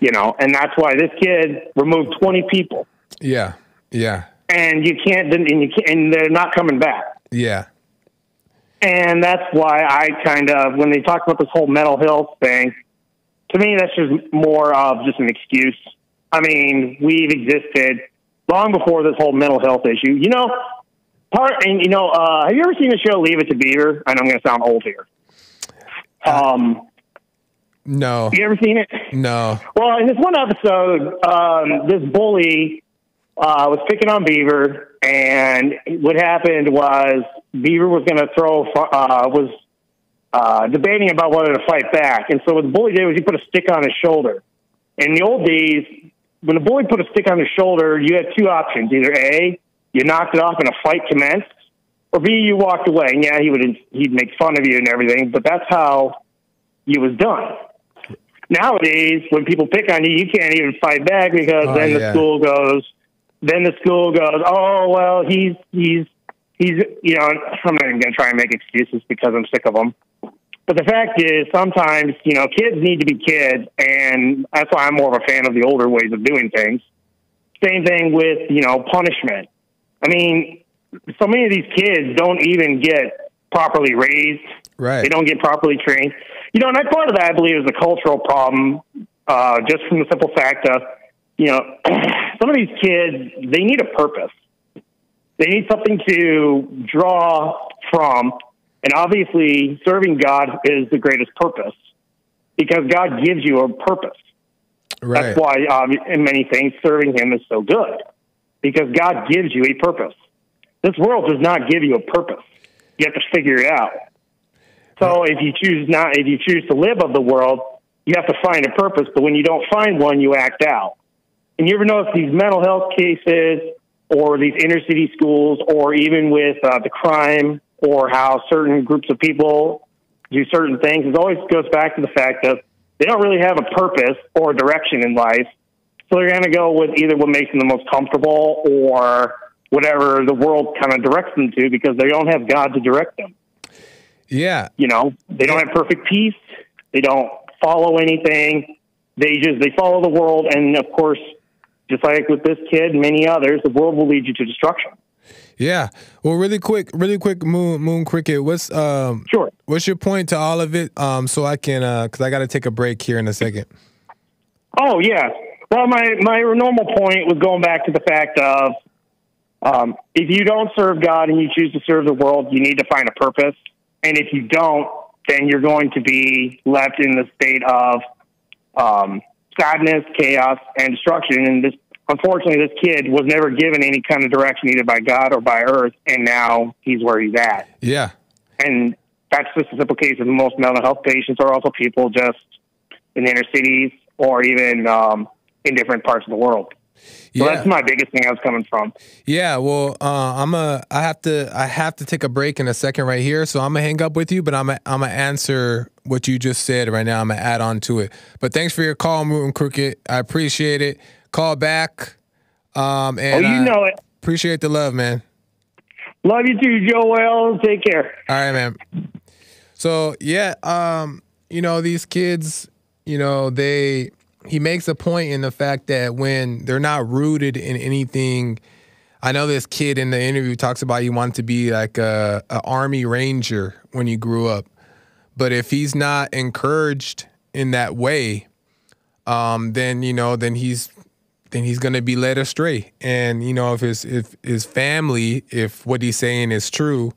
You know, and that's why this kid removed 20 people Yeah. Yeah. and you can't and you can't, and they're not coming back. Yeah. And that's why I kind of when they talk about this whole mental health thing, to me that's just more of just an excuse. I mean, we've existed long before this whole mental health issue. You know, part and you know, uh, have you ever seen the show Leave It to Beaver? I know I'm going to sound old here. Um, No. you ever seen it? No. Well, in this one episode, um, this bully uh, was picking on Beaver, and what happened was Beaver was going to throw, uh, was uh, debating about whether to fight back. And so what the bully did was he put a stick on his shoulder. In the old days, when a bully put a stick on your shoulder, you had two options. Either A, you knocked it off and a fight commenced, or B, you walked away. And yeah, he would he'd make fun of you and everything, but that's how you was done. Nowadays, when people pick on you, you can't even fight back because Oh, then the yeah. school goes, then the school goes, oh well, he's he's he's you know. I'm not even going to try and make excuses because I'm sick of them. But the fact is, sometimes you know, kids need to be kids, and that's why I'm more of a fan of the older ways of doing things. Same thing with you know punishment. I mean, so many of these kids don't even get properly raised. Right. They don't get properly trained. You know, and that part of that I believe is a cultural problem, uh, just from the simple fact of, you know, some of these kids they need a purpose. They need something to draw from, and obviously, serving God is the greatest purpose because God gives you a purpose. Right. That's why, um, in many things, serving Him is so good because God gives you a purpose. This world does not give you a purpose. You have to figure it out. So if you choose not, if you choose to live of the world, you have to find a purpose. But when you don't find one, you act out. And you ever notice these mental health cases, or these inner city schools, or even with uh, the crime, or how certain groups of people do certain things? It always goes back to the fact that they don't really have a purpose or a direction in life. So they're going to go with either what makes them the most comfortable or whatever the world kind of directs them to because they don't have God to direct them. Yeah. You know, they don't have perfect peace. They don't follow anything. They just they follow the world, and of course, just like with this kid and many others, the world will lead you to destruction. Yeah. Well, really quick, really quick, Moon Moon Cricket. What's um Sure. what's your point to all of it? Um, so I can uh, because I got to take a break here in a second. Oh yeah. Well, my my normal point was going back to the fact of um, if you don't serve God and you choose to serve the world, you need to find a purpose. And if you don't, then you're going to be left in the state of um, sadness, chaos, and destruction. And this, unfortunately, this kid was never given any kind of direction either by God or by Earth, and now he's where he's at. Yeah. And that's just a simple case of most mental health patients are also people just in the inner cities or even um, in different parts of the world. So Yeah. that's my biggest thing I was coming from. Yeah, well, uh, I'm a. I have to. I have to take a break in a second right here. So I'm gonna hang up with you, but I'm. A, I'm gonna answer what you just said right now. I'm gonna add on to it. But thanks for your call, Moon Cricket. I appreciate it. Call back. Um, Oh, and you I know it. appreciate the love, man. Love you too, Joel. Take care. All right, man. So yeah, um, you know these kids, you know they. He makes a point in the fact that when they're not rooted in anything, I know this kid in the interview talks about he wanted to be like a, a army ranger when he grew up, but if he's not encouraged in that way, um, then you know then he's then he's gonna be led astray, and you know if his if his family, if what he's saying is true,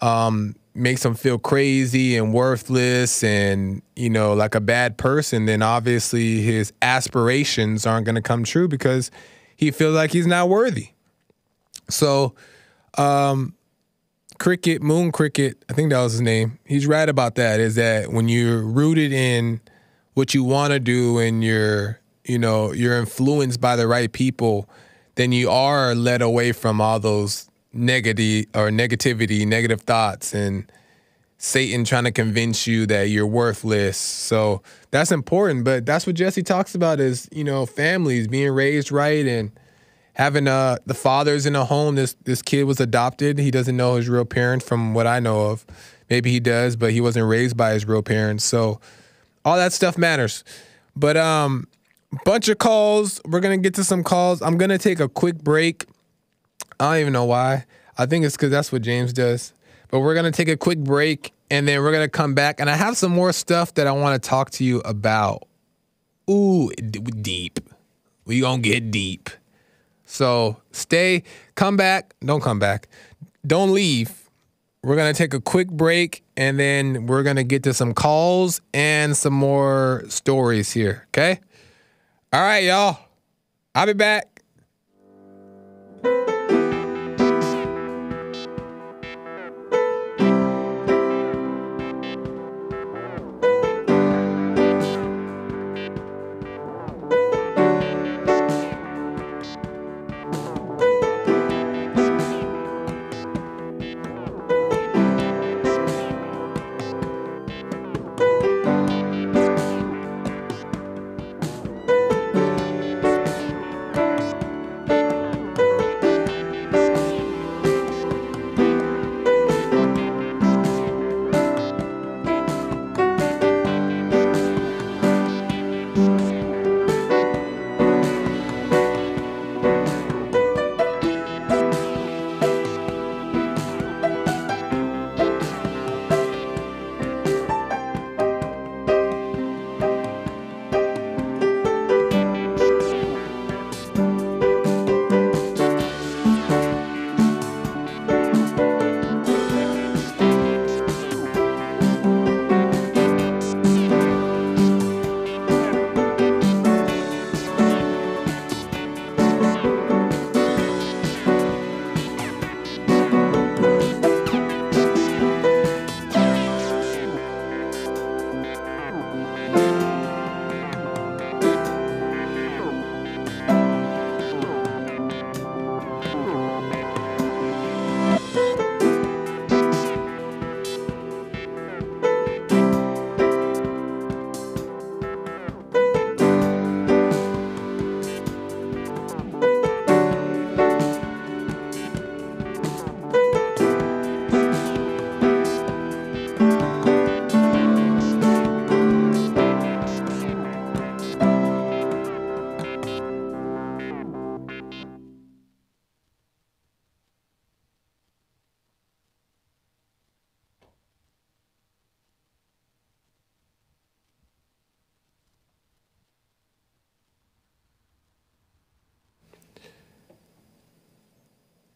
um, makes him feel crazy and worthless and you know like a bad person then obviously his aspirations aren't going to come true because he feels like he's not worthy. So um cricket moon cricket i think that was his name he's right about that is that when you're rooted in what you want to do and you're you know you're influenced by the right people then you are led away from all those negative or negativity negative thoughts and satan trying to convince you that you're worthless. So that's important but that's what jesse talks about is you know families being raised right and having uh the fathers in a home. This this kid was adopted. He doesn't know his real parents from what i know of. Maybe he does but he wasn't raised by his real parents. So all that stuff matters. But um bunch of calls. We're gonna get to some calls. I'm gonna take a quick break. I don't even know why. I think it's because that's what james does. But we're gonna take a quick break and then we're gonna come back. And i have some more stuff that i want to talk to you about. Ooh deep. We gonna get deep. So stay, come back, don't come back, don't leave. We're gonna take a quick break and then we're gonna get to some calls and some more stories here. Okay? All right, y'all. I'll be back.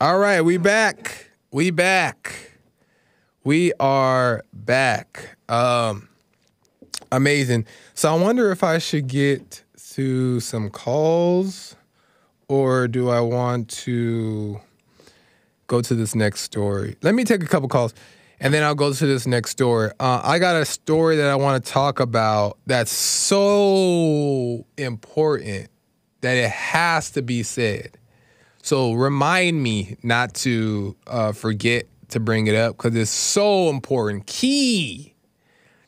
All right, we back. We back. We are back. Um amazing. So I wonder if I should get to some calls or do I want to go to this next story? Let me take a couple calls and then I'll go to this next story. Uh, I got a story that I want to talk about that's so important that it has to be said. So remind me not to uh, forget to bring it up because it's so important, key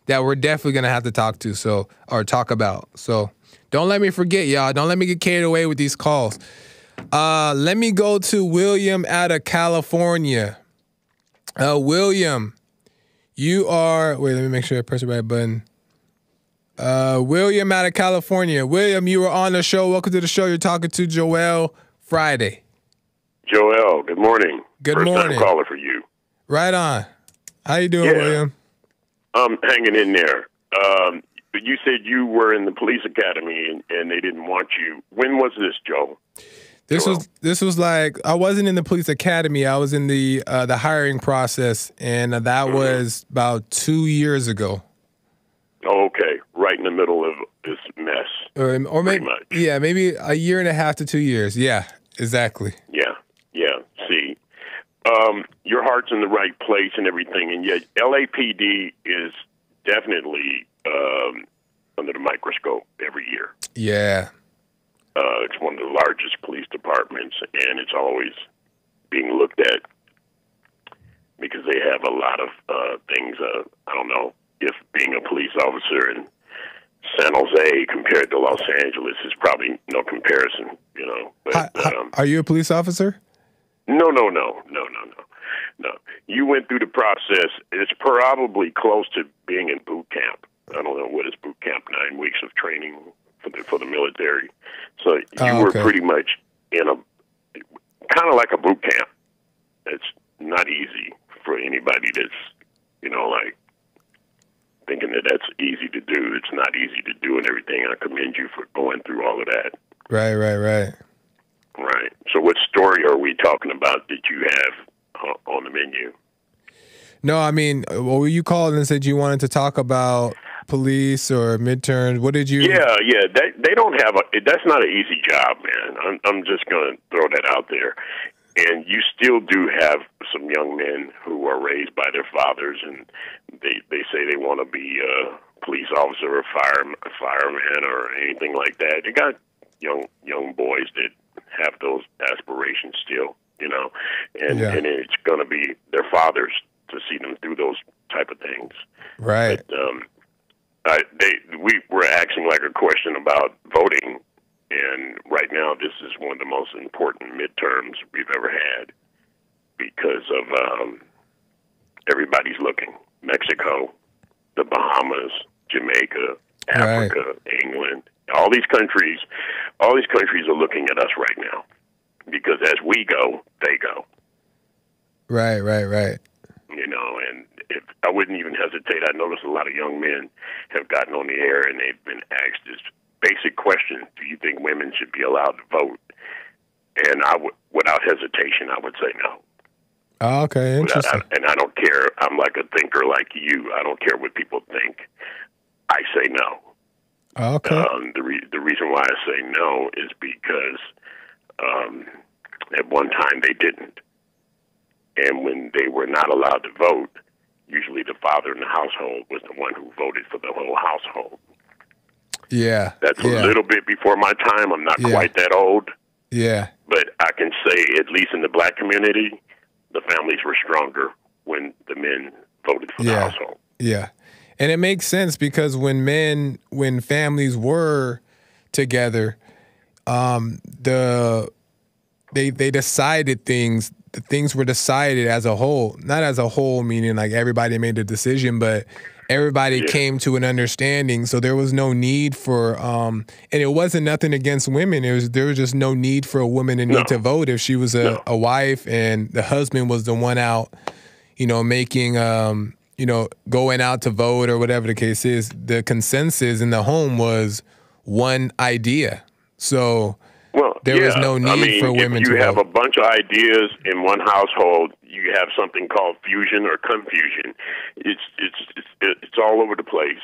that we're definitely gonna have to talk to. So or talk about. So don't let me forget, y'all. Don't let me get carried away with these calls. Uh, let me go to William out of California. Uh, William, you are. Wait, let me make sure I press the right button. Uh, William out of California. William, you were on the show. Welcome to the show. You're talking to Joel Friday. Joel, good morning. Good First morning. time caller for you. Right on. How you doing, Yeah. William? I'm hanging in there. Um, but you said you were in the police academy and, and they didn't want you. When was this, Joe? This Joel. was this was like I wasn't in the police academy. I was in the uh, the hiring process, and that Mm-hmm. was about two years ago. Oh, okay, right in the middle of this mess. or or maybe much. yeah, maybe a year and a half to two years. Yeah, exactly. Yeah, yeah. See, um, your heart's in the right place and everything, and yet LAPD is definitely um, under the microscope every year. Yeah, Uh, it's one of the largest police departments, and it's always being looked at because they have a lot of uh, things. Uh, I don't know if being a police officer in San Jose compared to Los Angeles is probably no comparison, you know. But Hi- hi- um, are you a police officer? No, no, no, no, no, no, no. You went through the process. It's probably close to being in boot camp. I don't know what is boot camp. Nine weeks of training for the for the military. So you Oh, were pretty much in a kind of like a boot camp. It's not easy for anybody that's you know like thinking that that's easy to do. It's not easy to do and everything. I commend you for going through all of that. Right, right, right. Right. So, what story are we talking about that you have uh, on the menu? No, I mean, well, you called and said you wanted to talk about police or midterms. What did you? Yeah, yeah. They they don't have a. That's not an easy job, man. I'm I'm just gonna throw that out there. And you still do have some young men who are raised by their fathers, and they they say they want to be a police officer or fire fireman or anything like that. You got young young boys that have those aspirations still, you know, and Yeah. and it's gonna be their fathers to see them through those type of things. Right. But um, I, they we were asking like a question about voting, and right now this is one of the most important midterms we've ever had because of um, everybody's looking. Mexico, the Bahamas, Jamaica, Right. Africa, England, all these countries, all these countries are looking at us right now because as we go, they go Right, right, right. you know, and if I wouldn't even hesitate. I notice a lot of young men have gotten on the air and they've been asked this basic question: Do you think women should be allowed to vote? And I would, without hesitation, I would say no. Oh, okay, Without- interesting. and I don't care. I'm like a thinker like you. I don't care what people think. I say no. Okay. Um, the re- the reason why I say no is because um, at one time they didn't, and when they were not allowed to vote, usually the father in the household was the one who voted for the whole household. Yeah. That's yeah. a little bit before my time. I'm not Yeah. quite that old, Yeah. but I can say at least in the black community, the families were stronger when the men voted for the Yeah. household. Yeah. And it makes sense because when men when families were together, um, the they they decided things the things were decided as a whole. Not as a whole meaning like everybody made a decision, but everybody Yeah. came to an understanding. So there was no need for um and it wasn't nothing against women. It was there was just no need for a woman to need to vote if she was a, No. a wife and the husband was the one out you know, making, um, you know, going out to vote or whatever the case is, the consensus in the home was one idea. So, Well, there was no need I mean, for women if you to have vote. a bunch of ideas in one household, you have something called fusion or confusion. It's it's it's it's all over the place.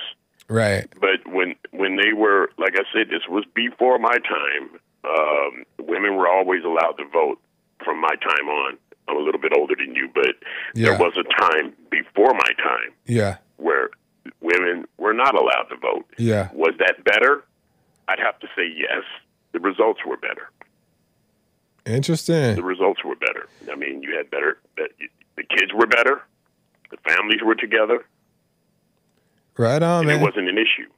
right. But when when they were, like I said, this was before my time. Um, women were always allowed to vote from my time on. I'm a little bit older than you, but Yeah. there was a time before my time Yeah. where women were not allowed to vote. Yeah. Was that better? I'd have to say yes. The results were better. Interesting. The results were better. I mean, you had better. Uh, the kids were better. The families were together, Right on, man. it wasn't an issue.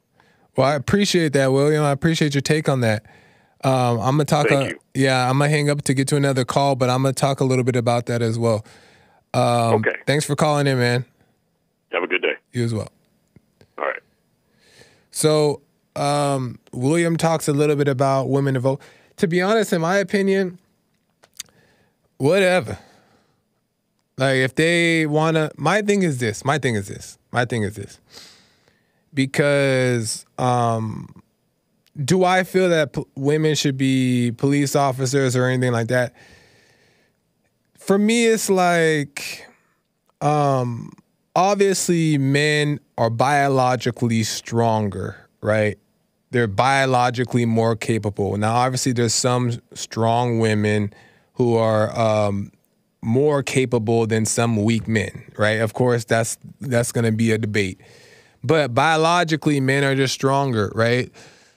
Well, I appreciate that, William. I appreciate your take on that. Um, I'm gonna talk. Thank you. Yeah, I'm gonna hang up to get to another call, but I'm gonna talk a little bit about that as well. Um, Okay. Thanks for calling in, man. Have a good day. You as well. All right. So, um, William talks a little bit about women to vote. To be honest, in my opinion, whatever. Like, if they wanna, my thing is this. My thing is this. My thing is this. Because, um, do I feel that p- women should be police officers or anything like that? For me, it's like, um, obviously men are biologically stronger, right? They're biologically more capable. Now, obviously, there's some strong women who are um, more capable than some weak men, right? Of course, that's that's going to be a debate. But biologically, men are just stronger, right?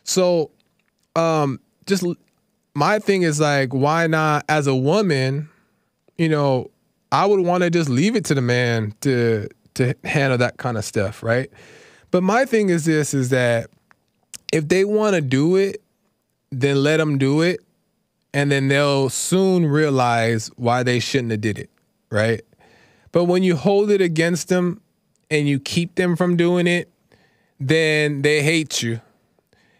So, um, just my thing is like, why not as a woman? You know, I would want to just leave it to the man to to handle that kind of stuff, right? But my thing is this: is that if they want to do it, then let them do it, and then they'll soon realize why they shouldn't have did it, right? But when you hold it against them and you keep them from doing it, then they hate you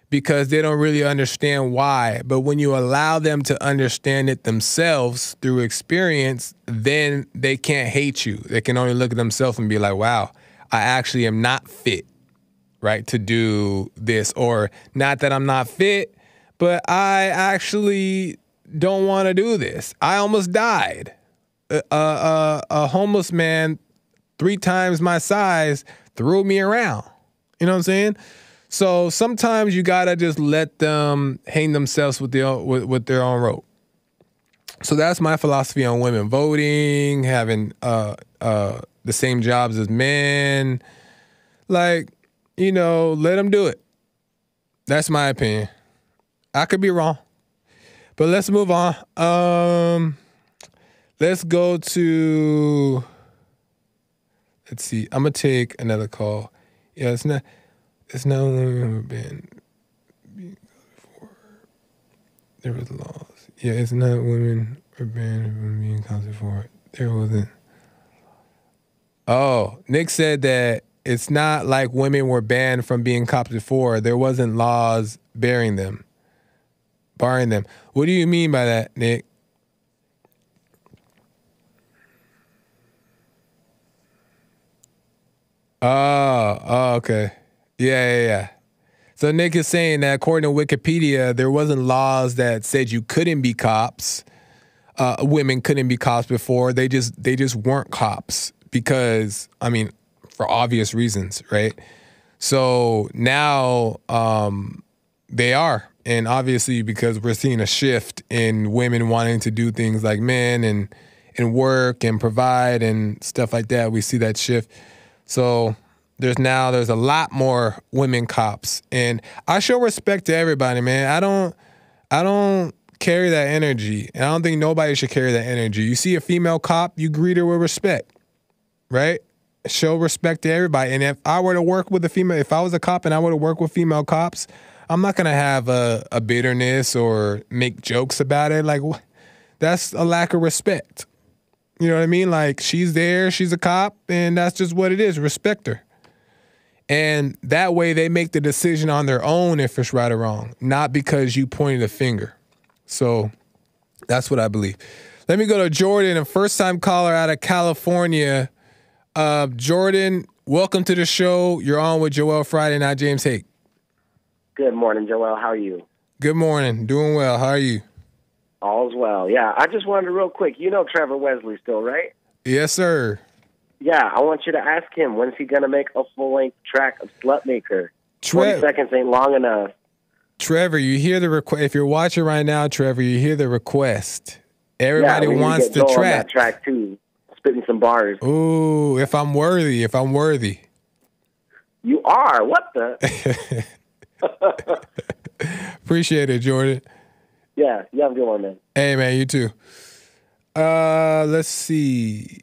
because they don't really understand why. But when you allow them to understand it themselves through experience, then they can't hate you. They can only look at themselves and be like, wow, I actually am not fit, right, to do this. Or not that I'm not fit, but I actually don't want to do this. I almost died. A, a, a, homeless man, three times my size, threw me around. You know what I'm saying? So sometimes you gotta just let them hang themselves with their with, with their own rope. So that's my philosophy on women voting, having uh, uh, the same jobs as men. Like, you know, let them do it. That's my opinion. I could be wrong, but let's move on. Um, let's go to. Let's see. I'm gonna take another call. Yeah, it's not. It's not only been before. There was laws. Yeah, it's not women are banned from being counted for. There wasn't. Oh, Nick said that it's not like women were banned from being cops before. There wasn't laws bearing them, barring them. What do you mean by that, Nick? Oh, oh, okay. Yeah, yeah, yeah. So Nick is saying that according to Wikipedia, there wasn't laws that said you couldn't be cops. Uh, women couldn't be cops before. They just they just weren't cops because I mean, for obvious reasons, right? So now um, they are, and obviously because we're seeing a shift in women wanting to do things like men and and work and provide and stuff like that. We see that shift. So there's now there's a lot more women cops, and I show respect to everybody, man. I don't I don't carry that energy, and I don't think nobody should carry that energy. You see a female cop, you greet her with respect, right? Show respect to everybody. And if I were to work with a female, if I was a cop and I were to work with female cops, I'm not gonna have a, a bitterness or make jokes about it. Like that's a lack of respect. You know what I mean? Like she's there, she's a cop, and that's just what it is. Respect her. And that way they make the decision on their own if it's right or wrong, not because you pointed a finger. So that's what I believe. Let me go to Jordan, a first time caller out of California. Uh, Jordan, welcome to the show. You're on with Joel Friday, not James Hake. Good morning, Joel. How are you? Good morning. Doing well. How are you? All's well. Yeah, I just wanted to real quick. You know Trevor Wesley still, right? Yes, sir. Yeah, I want you to ask him when's he gonna make a full length track of Slutmaker. Twenty Trev, seconds ain't long enough. Trevor, you hear the request. If you're watching right now, Trevor, you hear the request. Everybody yeah, we need to wants get the on track. that track too. Spitting some bars. Ooh, if I'm worthy, if I'm worthy. You are. What the? Appreciate it, Jordan. yeah, you have a good one, man. Hey man, you too. Uh let's see.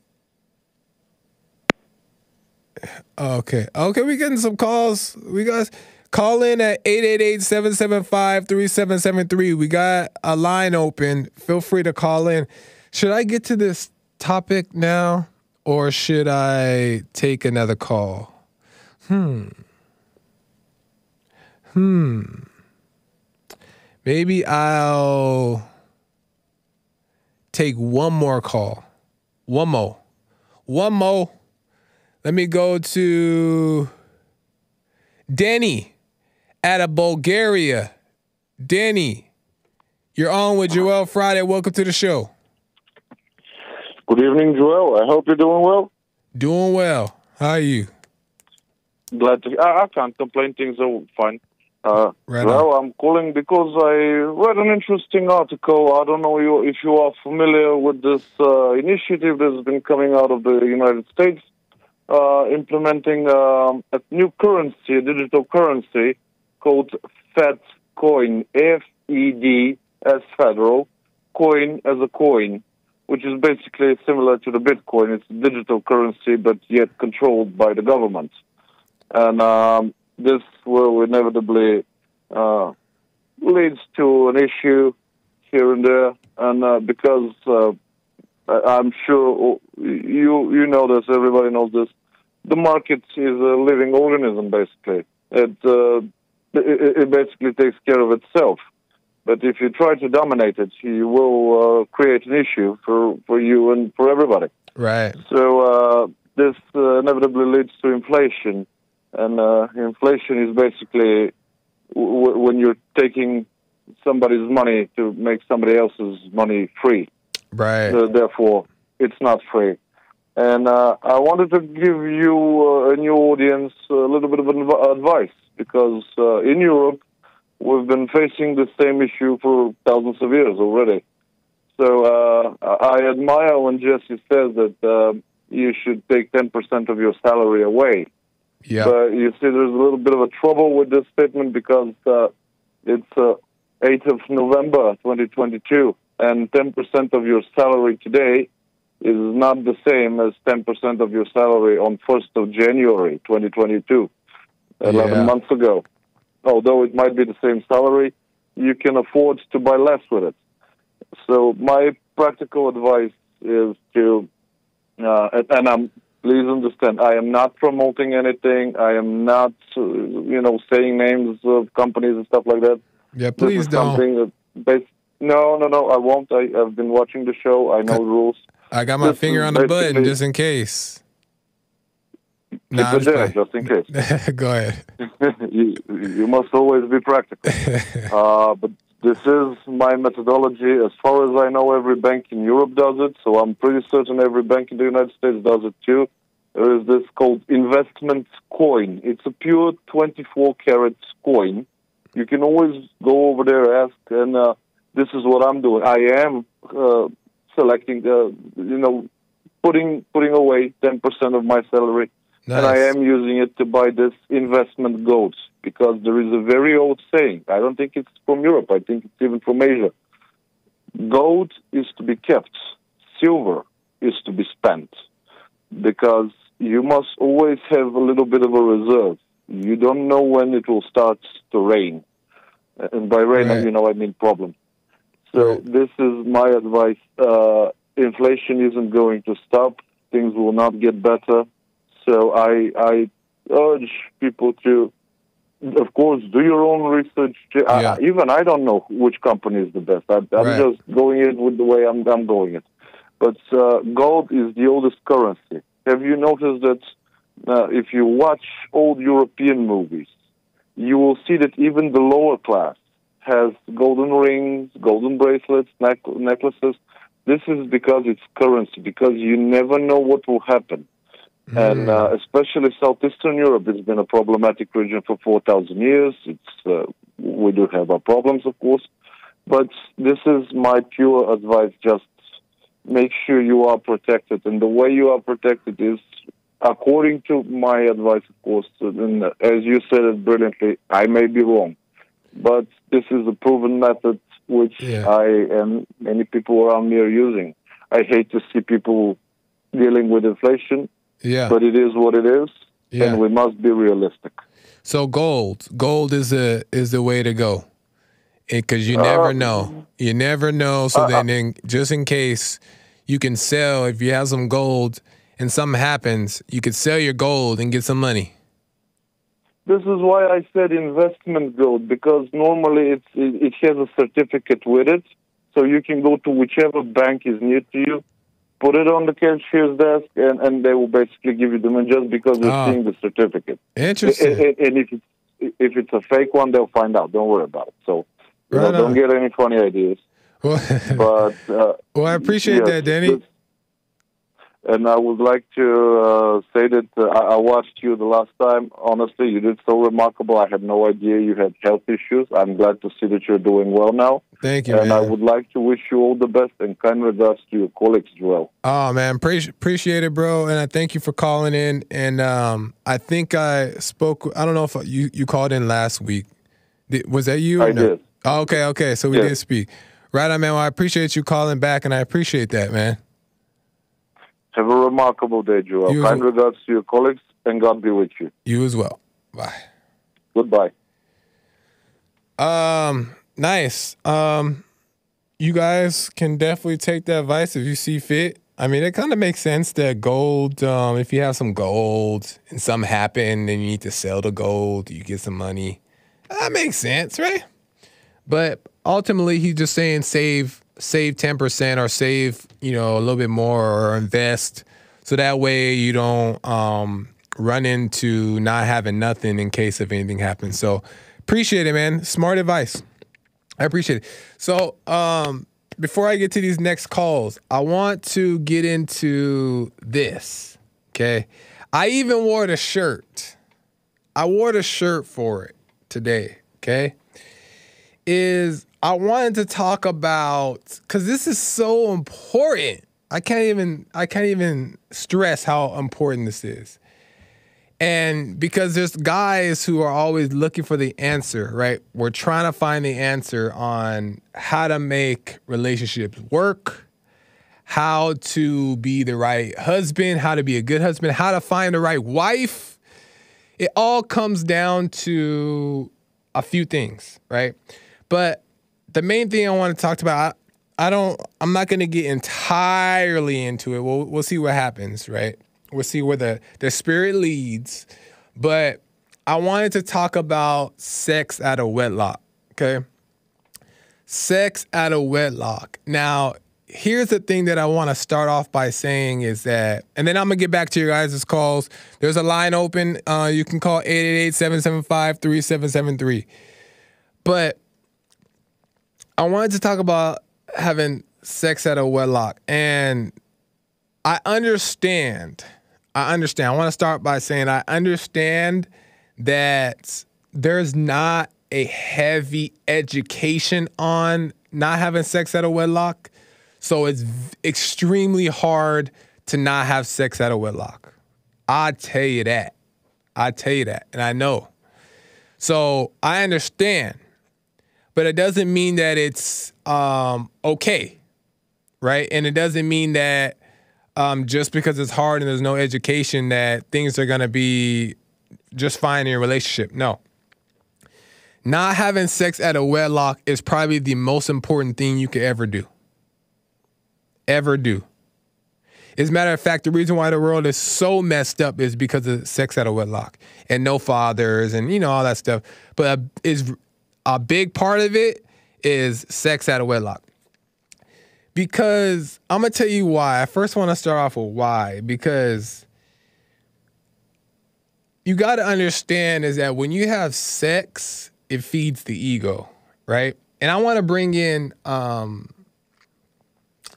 Okay. Okay, we getting some calls. We got call in at 888-775-3773. We got a line open. Feel free to call in. Should I get to this topic now or should I take another call? Hmm. Hmm. Maybe I'll take one more call. One more. One more. Let me go to Denny out of Bulgaria. Denny, you're on with Joel Friday. Welcome to the show. Good evening, Joel. I hope you're doing well. Doing well. How are you? Glad to. I, I can't complain. Things are fine. Uh, Right well, I'm calling because I read an interesting article. I don't know if you are familiar with this uh, initiative that's been coming out of the United States, uh, implementing um, a new currency, a digital currency called F-E-D as federal, coin as a coin, which is basically similar to the Bitcoin. It's a digital currency, but yet controlled by the government. And um, this will inevitably uh, leads to an issue here and there, and uh, because uh, I'm sure you you know this, everybody knows this. The market is a living organism, basically. It uh, it, basically takes care of itself. But if you try to dominate it, you will uh, create an issue for, for you and for everybody. Right. So uh, this uh, inevitably leads to inflation, and uh, inflation is basically w- when you're taking somebody's money to make somebody else's money free. Right. Therefore, it's not free. And uh, I wanted to give you uh, and your audience a little bit of adv- advice because uh, in Europe we've been facing the same issue for thousands of years already. So uh, I admire when Jesse says that uh, you should take 10% of your salary away. Yeah. But you see, there's a little bit of a trouble with this statement because uh, it's uh, 8th of November 2022, and 10% of your salary today is not the same as 10% of your salary on 1st of January 2022, 11 Yeah. months ago. Although it might be the same salary, you can afford to buy less with it. So my practical advice is to, uh, and- I'm please understand, I am not promoting anything. I am not, you know, saying names of companies and stuff like that. Yeah, please don't. Something that no, no, no, I won't. I, I've been watching the show. I know the rules. I got my this finger on the button just in case. Nah, just just in case. Go ahead. you, you must always be practical. uh, but this is my methodology. As far as I know, every bank in Europe does it, so I'm pretty certain every bank in the United States does it too. There is this called investment coin. It's a pure 24 karat coin. You can always go over there, ask, and uh, this is what I'm doing. I am uh, selecting, uh, you know, putting putting away 10% of my salary and I am using it to buy this investment gold because there is a very old saying. I don't think it's from Europe. I think it's even from Asia. Gold is to be kept. Silver is to be spent because you must always have a little bit of a reserve. You don't know when it will start to rain. And by rain, Right. you know, I mean problem. So this is my advice. Uh, inflation isn't going to stop. Things will not get better. So I I urge people to, of course, do your own research. I- Yeah. even I don't know which company is the best. I, I'm Right. just going it with the way I'm I'm going it. But uh, gold is the oldest currency. Have you noticed that uh, if you watch old European movies, you will see that even the lower class has golden rings, golden bracelets, neck- necklaces. This is because it's currency, because you never know what will happen. And uh, especially Southeastern Europe has been a problematic region for 4,000 years. It's, uh, we do have our problems, of course. But this is my pure advice. Just make sure you are protected. And the way you are protected is according to my advice, of course, and as you said it brilliantly, I may be wrong, but this is a proven method which Yeah. I and many people around me are using. I hate to see people dealing with inflation, Yeah. but it is what it is, Yeah. and we must be realistic. So gold, gold is a is the way to go, eh, because you never Uh, know. You never know. So uh, then, uh, in, just in case, you can sell if you have some gold and something happens, you could sell your gold and get some money. This is why I said investment gold because normally it's, it, it has a certificate with it, so you can go to whichever bank is near to you, put it on the cashier's desk, and, and they will basically give you the money just because they're Ah. seeing the certificate. Interesting. And, and- if it's if it's a fake one, they'll find out. Don't worry about it. So you know, don't get any funny ideas. Well, But uh, well, I appreciate yes, that, Danny. And I would like to uh, say that uh, I watched you the last time. Honestly, you did so remarkable. I had no idea you had health issues. I'm glad to see that you're doing well now. Thank you, and I would like to wish you all the best and kind regards to your colleagues as well. Oh man, pre- appreciate it, bro, and I thank you for calling in. And um, I think I spoke. I don't know if you you called in last week. Did, was that you? I no? did. Oh, okay, okay. So we Yeah. did speak. Right on, man. Well, I appreciate you calling back, and I appreciate that, man. Have a remarkable day, Joel. You as Kind regards to your colleagues, and God be with you. You as well. Bye. Goodbye. Um, nice. Um, you guys can definitely take that advice if you see fit. I mean, it kind of makes sense that gold. Um, if you have some gold and something happened then you need to sell the gold. You get some money. That makes sense, right? But ultimately, he's just saying save save ten percent or save you know a little bit more or invest so that way you don't um, run into not having nothing in case if anything happens. So appreciate it, man. Smart advice. I appreciate it. So um, before I get to these next calls, I want to get into this. Okay, I even wore the shirt. I wore the shirt for it today. Okay is I wanted to talk about because this is so important. I can't even I can't even stress how important this is. And because there's guys who are always looking for the answer, right? We're trying to find the answer on how to make relationships work, how to be the right husband, how to be a good husband, how to find the right wife. It all comes down to a few things, right? But the main thing I want to talk about, I, I don't, I'm not going to get entirely into it. We'll, we'll see what happens, right? We'll see where the, the spirit leads. But I wanted to talk about sex out of wedlock, okay? Sex out of wedlock. Now, here's the thing that I want to start off by saying is that, and then I'm gonna get back to your guys' calls. There's a line open. Uh, you can call 888-775-3773. But I wanted to talk about having sex at a wedlock. And I understand. I understand. I want to start by saying I understand that there's not a heavy education on not having sex at a wedlock. So it's extremely hard to not have sex at a wedlock. I tell you that. I tell you that. And I know. So I understand. But it doesn't mean that it's um, okay. Right. And it doesn't mean that um, just because it's hard and there's no education that things are to be just fine in your relationship. No. Not having sex at a wedlock is probably the most important thing you could ever do. Ever do. As a matter of fact, the reason why the world is so messed up is because of sex out of wedlock and no fathers and you know all that stuff. But a, is a big part of it is sex out of wedlock. Because I'm gonna tell you why. I first want to start off with why. Because you got to understand is that when you have sex, it feeds the ego. right? And I want to bring in um,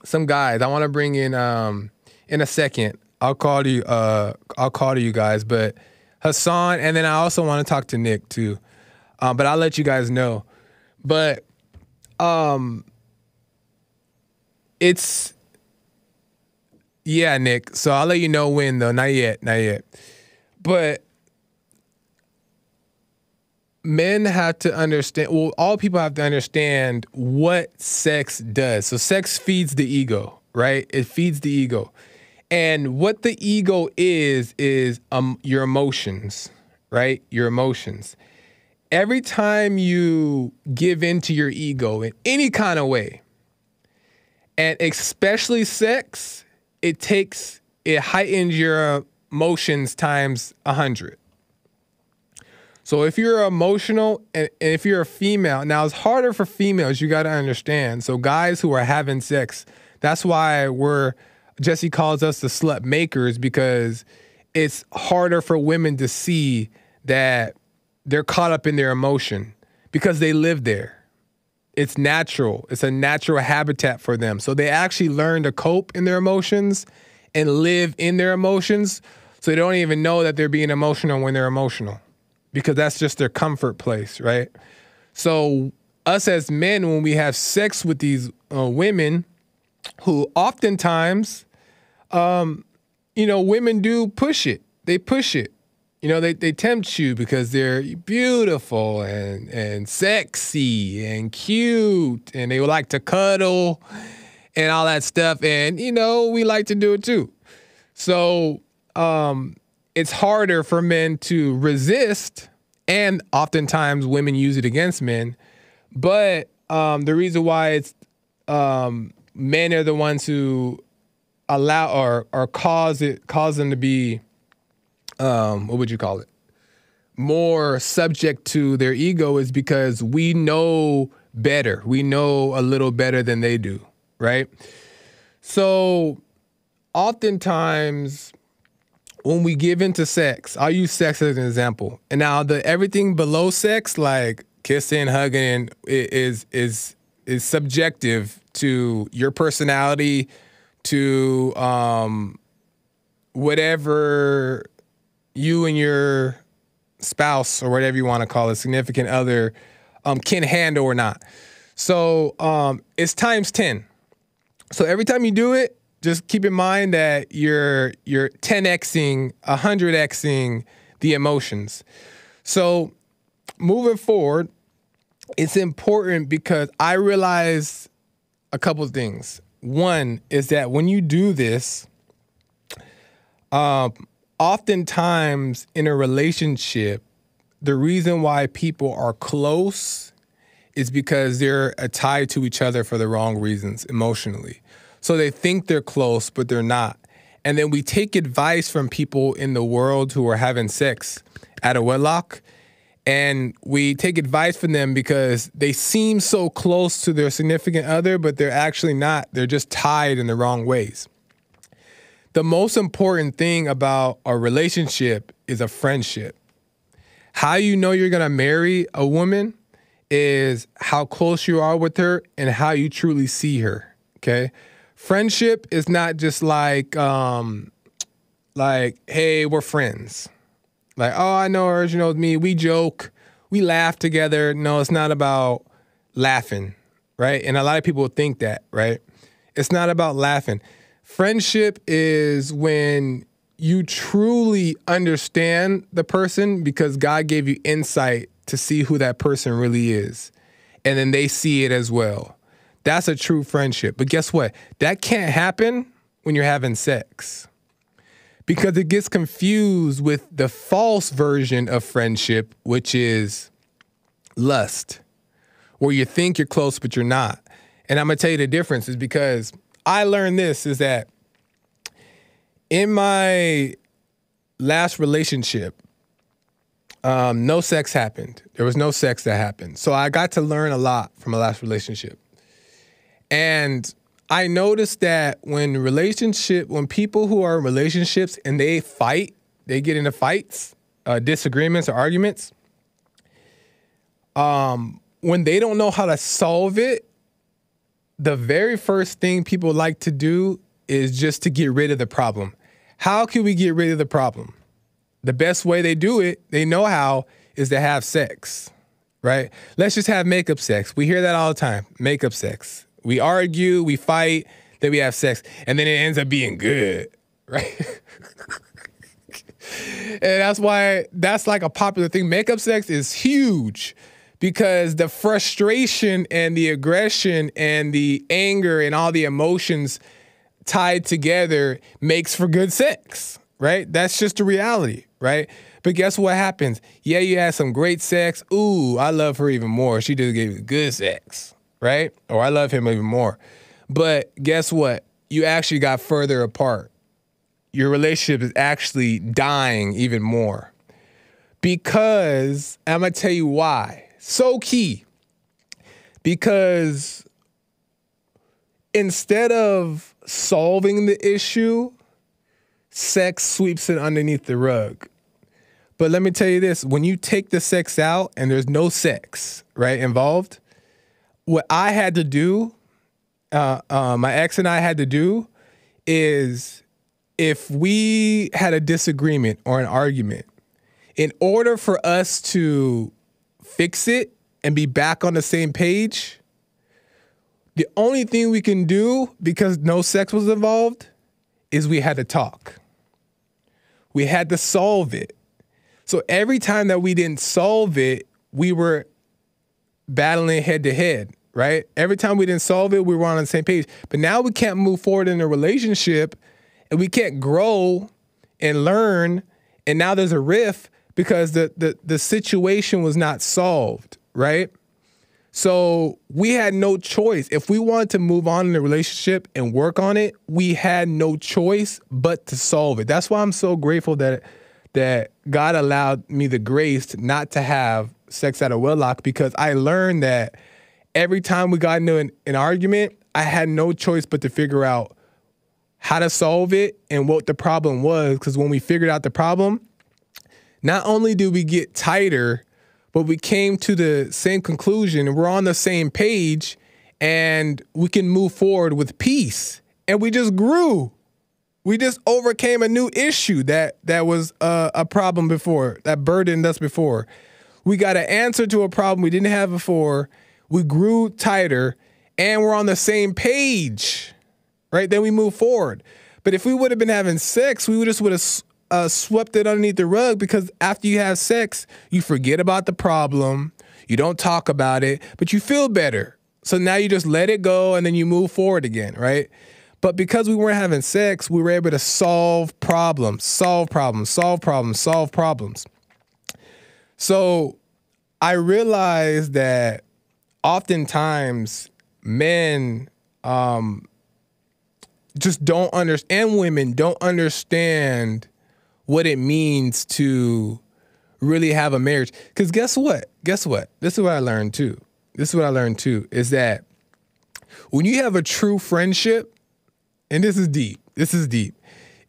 some guys. I want to bring in um, in a second. I'll call you. Uh, I'll call to you guys, but Hassan, and then I also want to talk to Nick too. Um, but I'll let you guys know. But um, it's yeah, Nick. So I'll let you know when though. Not yet. Not yet. But men have to understand well all people have to understand what sex does so sex feeds the ego right it feeds the ego and what the ego is is um your emotions right your emotions every time you give in to your ego in any kind of way and especially sex it takes it heightens your emotions times a hundred so if you're emotional and and if you're a female, now it's harder for females, you got to understand. So guys who are having sex, that's why we're Jesse calls us the slut makers because it's harder for women to see that they're caught up in their emotion because they live there. It's natural. It's a natural habitat for them. So they actually learn to cope in their emotions and live in their emotions. So they don't even know that they're being emotional when they're emotional because that's just their comfort place, right? So us as men, when we have sex with these uh, women, who oftentimes, um, you know, women do push it. They push it. You know, they, they tempt you because they're beautiful and and sexy and cute, and they would like to cuddle and all that stuff. And you know, we like to do it too. So um, it's harder for men to resist, and oftentimes women use it against men. But um, the reason why it's um, men are the ones who allow or or cause it cause them to be um, what would you call it more subject to their ego is because we know better. We know a little better than they do, right? So oftentimes when we give into sex, I'll use sex as an example. And now the everything below sex, like kissing, hugging, is is is subjective to your personality, to um, whatever you and your spouse or whatever you want to call it, significant other, um, can handle or not. So um, it's times ten. So every time you do it, just keep in mind that you're you're 10xing, 100xing the emotions. So moving forward, it's important because I realize a couple things. One is that when you do this, um, oftentimes in a relationship, the reason why people are close is because they're uh, tied to each other for the wrong reasons emotionally. So they think they're close, but they're not. And then we take advice from people in the world who are having sex at a wedlock. And we take advice from them because they seem so close to their significant other, but they're actually not. They're just tied in the wrong ways. The most important thing about a relationship is a friendship. How you know you're gonna marry a woman is how close you are with her and how you truly see her. Okay. Friendship is not just like um like, hey, we're friends. Like, oh, I know her, she knows me. We joke, we laugh together. No, it's not about laughing, right? And a lot of people think that, right? It's not about laughing. Friendship is when you truly understand the person because God gave you insight to see who that person really is. And then they see it as well. That's a true friendship. But guess what? That can't happen when you're having sex because it gets confused with the false version of friendship, which is lust, where you think you're close, but you're not. And I'm gonna tell you the difference is because I learned this is that in my last relationship, um, no sex happened. There was no sex that happened. So I got to learn a lot from my last relationship. And I noticed that when relationship, when people who are in relationships and they fight, they get into fights, uh, disagreements or arguments. Um, when they don't know how to solve it, the very first thing people like to do is just to get rid of the problem. How can we get rid of the problem? The best way they do it, they know how, is to have sex, right? Let's just have makeup sex. We hear that all the time makeup sex. We argue, we fight, then we have sex, and then it ends up being good, right? and that's why that's like a popular thing. Makeup sex is huge because the frustration and the aggression and the anger and all the emotions tied together makes for good sex, right? That's just the reality, right? But guess what happens? Yeah, you had some great sex. Ooh, I love her even more. She just gave you good sex, right? Or I love him even more. But guess what? You actually got further apart. Your relationship is actually dying even more. Because I'm going to tell you why. So key. Because instead of solving the issue, sex sweeps it underneath the rug. But let me tell you this when you take the sex out and there's no sex, right, involved, what I had to do, uh, uh, my ex and I had to do, is if we had a disagreement or an argument, in order for us to fix it and be back on the same page, the only thing we can do because no sex was involved is we had to talk. We had to solve it. So every time that we didn't solve it, we were battling head to head, right? Every time we didn't solve it, we were on the same page. But now we can't move forward in a relationship and we can't grow and learn. And now there's a rift because the the, the situation was not solved, right? So we had no choice. If we wanted to move on in the relationship and work on it, we had no choice but to solve it. That's why I'm so grateful that that God allowed me the grace not to have sex out of wedlock because I learned that every time we got into an, an argument, I had no choice but to figure out how to solve it and what the problem was. Because when we figured out the problem, not only do we get tighter, but we came to the same conclusion. We're on the same page and we can move forward with peace. And we just grew. We just overcame a new issue that that was uh, a problem before, that burdened us before. We got an answer to a problem we didn't have before. We grew tighter and we're on the same page, right? Then we move forward. But if we would have been having sex, we would just would have uh, swept it underneath the rug because after you have sex, you forget about the problem, you don't talk about it, but you feel better. So now you just let it go and then you move forward again, right? But because we weren't having sex, we were able to solve problems, solve problems, solve problems, solve problems. So I realized that oftentimes men um, just don't understand, and women don't understand what it means to really have a marriage. Because guess what? Guess what? This is what I learned too. This is what I learned too is that when you have a true friendship, and this is deep, this is deep,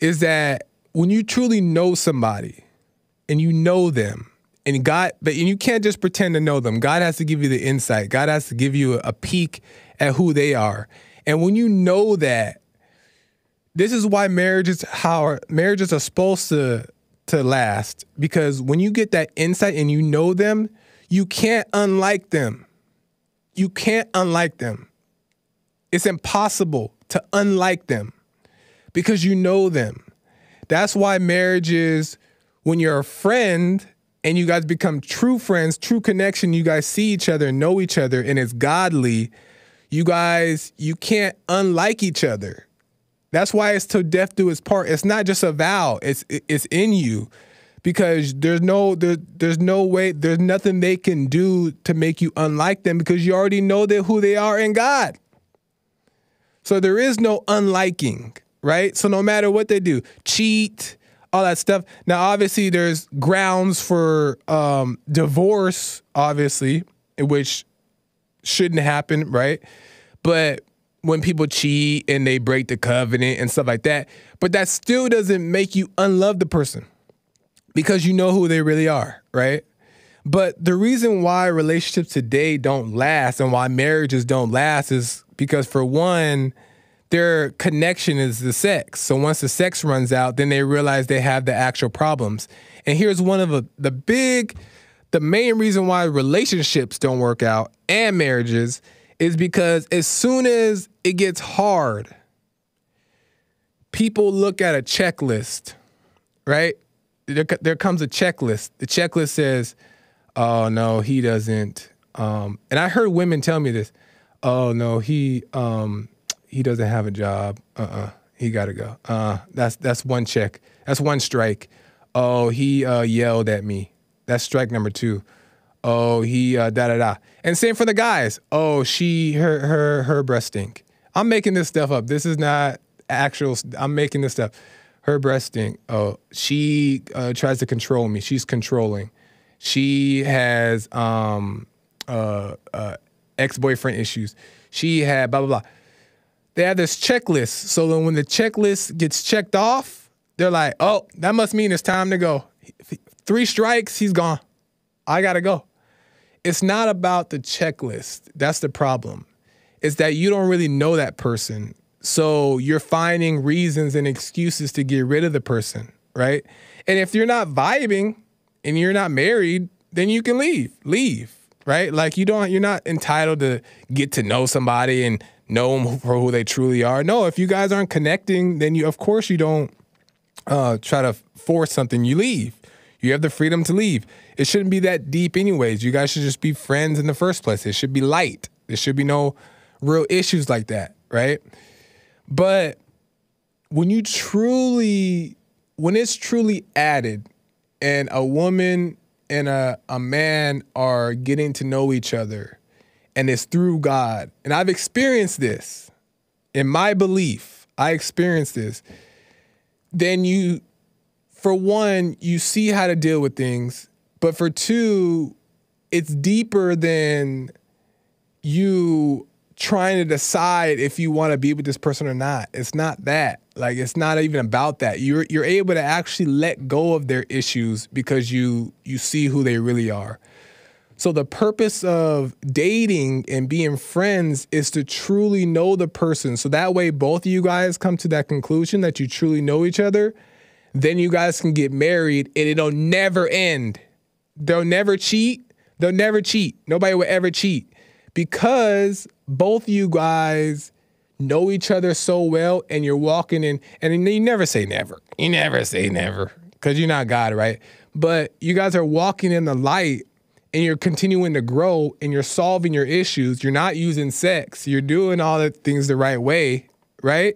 is that when you truly know somebody and you know them, and God, but and you can't just pretend to know them. God has to give you the insight. God has to give you a, a peek at who they are. And when you know that, this is why marriages how marriages are supposed to to last because when you get that insight and you know them, you can't unlike them. You can't unlike them. It's impossible to unlike them because you know them. That's why marriages when you're a friend and you guys become true friends, true connection, you guys see each other, know each other, and it's godly, you guys, you can't unlike each other. That's why it's till death do its part. It's not just a vow, it's it's in you. Because there's no there, there's no way, there's nothing they can do to make you unlike them because you already know that who they are in God. So there is no unliking, right? So no matter what they do, cheat, all that stuff. Now, obviously, there's grounds for um, divorce, obviously, which shouldn't happen, right? But when people cheat and they break the covenant and stuff like that, but that still doesn't make you unlove the person because you know who they really are, right? But the reason why relationships today don't last and why marriages don't last is because for one, their connection is the sex. So once the sex runs out, then they realize they have the actual problems. And here's one of the, the big, the main reason why relationships don't work out and marriages is because as soon as it gets hard, people look at a checklist, right? There, there comes a checklist. The checklist says, oh, no, he doesn't. Um, and I heard women tell me this. Oh, no, he, um, he doesn't have a job. Uh-uh. He got to go. Uh, that's that's one check. That's one strike. Oh, he uh, yelled at me. That's strike number two. Oh, he uh, da da da. And same for the guys. Oh, she her her her breast stink. I'm making this stuff up. This is not actual. I'm making this stuff. Her breast stink. Oh, she uh, tries to control me. She's controlling. She has um uh, uh ex boyfriend issues. She had blah blah blah they have this checklist. So then when the checklist gets checked off, they're like, oh, that must mean it's time to go. Three strikes, he's gone. I gotta go. It's not about the checklist. That's the problem. It's that you don't really know that person. So you're finding reasons and excuses to get rid of the person, right? And if you're not vibing and you're not married, then you can leave. Leave, right? Like you don't you're not entitled to get to know somebody and know them for who they truly are. No, if you guys aren't connecting, then you of course you don't uh, try to force something. You leave. You have the freedom to leave. It shouldn't be that deep, anyways. You guys should just be friends in the first place. It should be light. There should be no real issues like that, right? But when you truly, when it's truly added, and a woman and a, a man are getting to know each other and it's through God. And I've experienced this in my belief. I experienced this. Then you, for one, you see how to deal with things. But for two, it's deeper than you trying to decide if you want to be with this person or not. It's not that. Like it's not even about that. You're you're able to actually let go of their issues because you you see who they really are. So the purpose of dating and being friends is to truly know the person. So that way both of you guys come to that conclusion that you truly know each other. Then you guys can get married and it'll never end. They'll never cheat. They'll never cheat. Nobody will ever cheat because both you guys know each other so well and you're walking in and you never say never. You never say never because you're not God, right? But you guys are walking in the light and you're continuing to grow and you're solving your issues, you're not using sex, you're doing all the things the right way, right?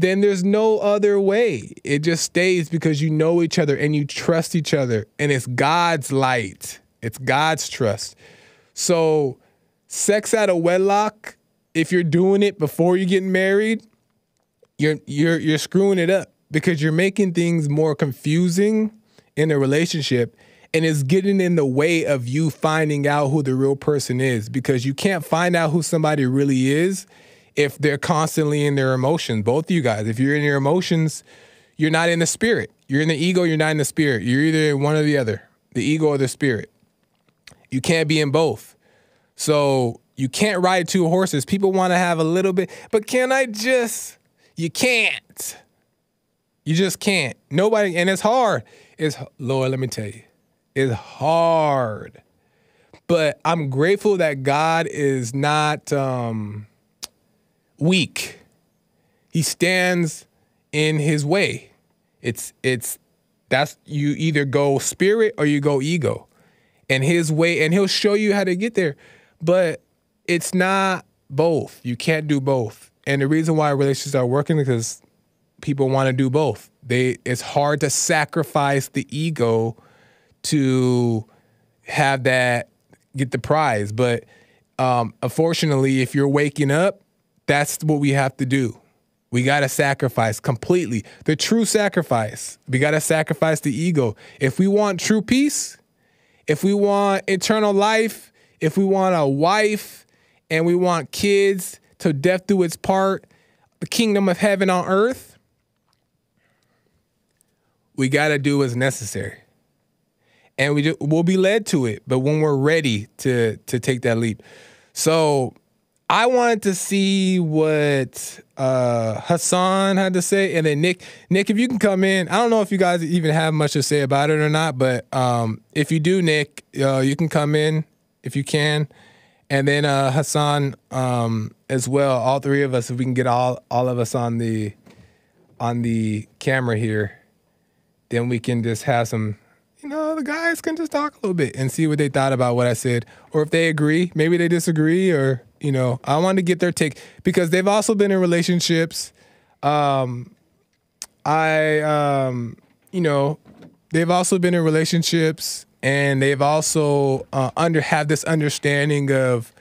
Then there's no other way. It just stays because you know each other and you trust each other. And it's God's light, it's God's trust. So, sex out of wedlock, if you're doing it before you get married, you're you're you're screwing it up because you're making things more confusing in a relationship and it's getting in the way of you finding out who the real person is because you can't find out who somebody really is if they're constantly in their emotions. Both of you guys, if you're in your emotions, you're not in the spirit. You're in the ego, you're not in the spirit. You're either one or the other, the ego or the spirit. You can't be in both. So you can't ride two horses. People want to have a little bit, but can I just? You can't. You just can't. Nobody, and it's hard. It's Lord, let me tell you it's hard. But I'm grateful that God is not um, weak. He stands in his way. It's it's that's you either go spirit or you go ego. And his way and he'll show you how to get there. But it's not both. You can't do both. And the reason why relationships are working is because people want to do both. They it's hard to sacrifice the ego to have that get the prize. But um, unfortunately, if you're waking up, that's what we have to do. We got to sacrifice completely. The true sacrifice. We got to sacrifice the ego. If we want true peace, if we want eternal life, if we want a wife and we want kids to death do its part, the kingdom of heaven on earth, we got to do what's necessary. and we ju- we'll be led to it. But when we're ready to to take that leap, so I wanted to see what uh, Hassan had to say, and then Nick. Nick, if you can come in, I don't know if you guys even have much to say about it or not, but um, if you do, Nick, uh, you can come in if you can, and then uh, Hassan um, as well. All three of us, if we can get all all of us on the on the camera here, then we can just have some. You know, the guys can just talk a little bit and see what they thought about what I said, or if they agree. Maybe they disagree, or you know, I wanted to get their take because they've also been in relationships. Um, I, um, you know, they've also been in relationships, and they've also uh, under have this understanding of,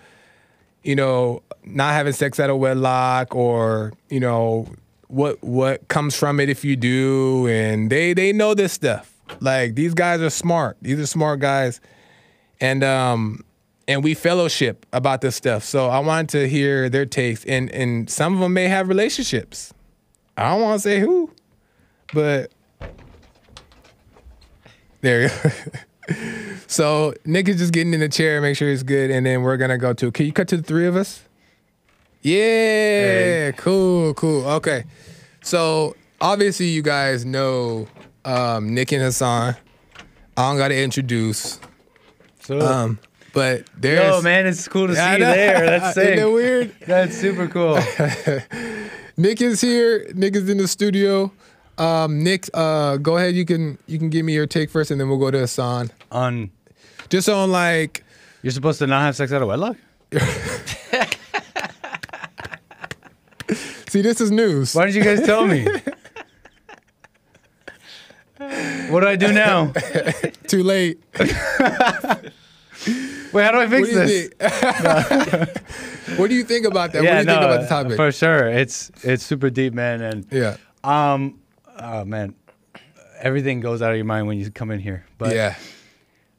you know, not having sex out of wedlock, or you know, what what comes from it if you do, and they they know this stuff. Like these guys are smart. These are smart guys, and um, and we fellowship about this stuff. So I wanted to hear their takes, and and some of them may have relationships. I don't want to say who, but there you go. so Nick is just getting in the chair, make sure he's good, and then we're gonna go to. Can you cut to the three of us? Yeah, cool, cool. Okay, so obviously you guys know um, Nick and Hassan. I don't gotta introduce. So, Um, but there's yo, man, it's cool to see you there. That's Isn't sick. that weird? That's super cool. Nick is here. Nick is in the studio. Um, Nick, uh, go ahead. You can you can give me your take first, and then we'll go to Hassan. On Just on like you're supposed to not have sex out of wedlock. See, this is news. Why didn't you guys tell me? what do I do now? Too late. Wait, how do I fix What do this? what do you think about that? what do you think about the topic? For sure, it's it's super deep, man, and yeah, um, oh man, everything goes out of your mind when you come in here. But yeah,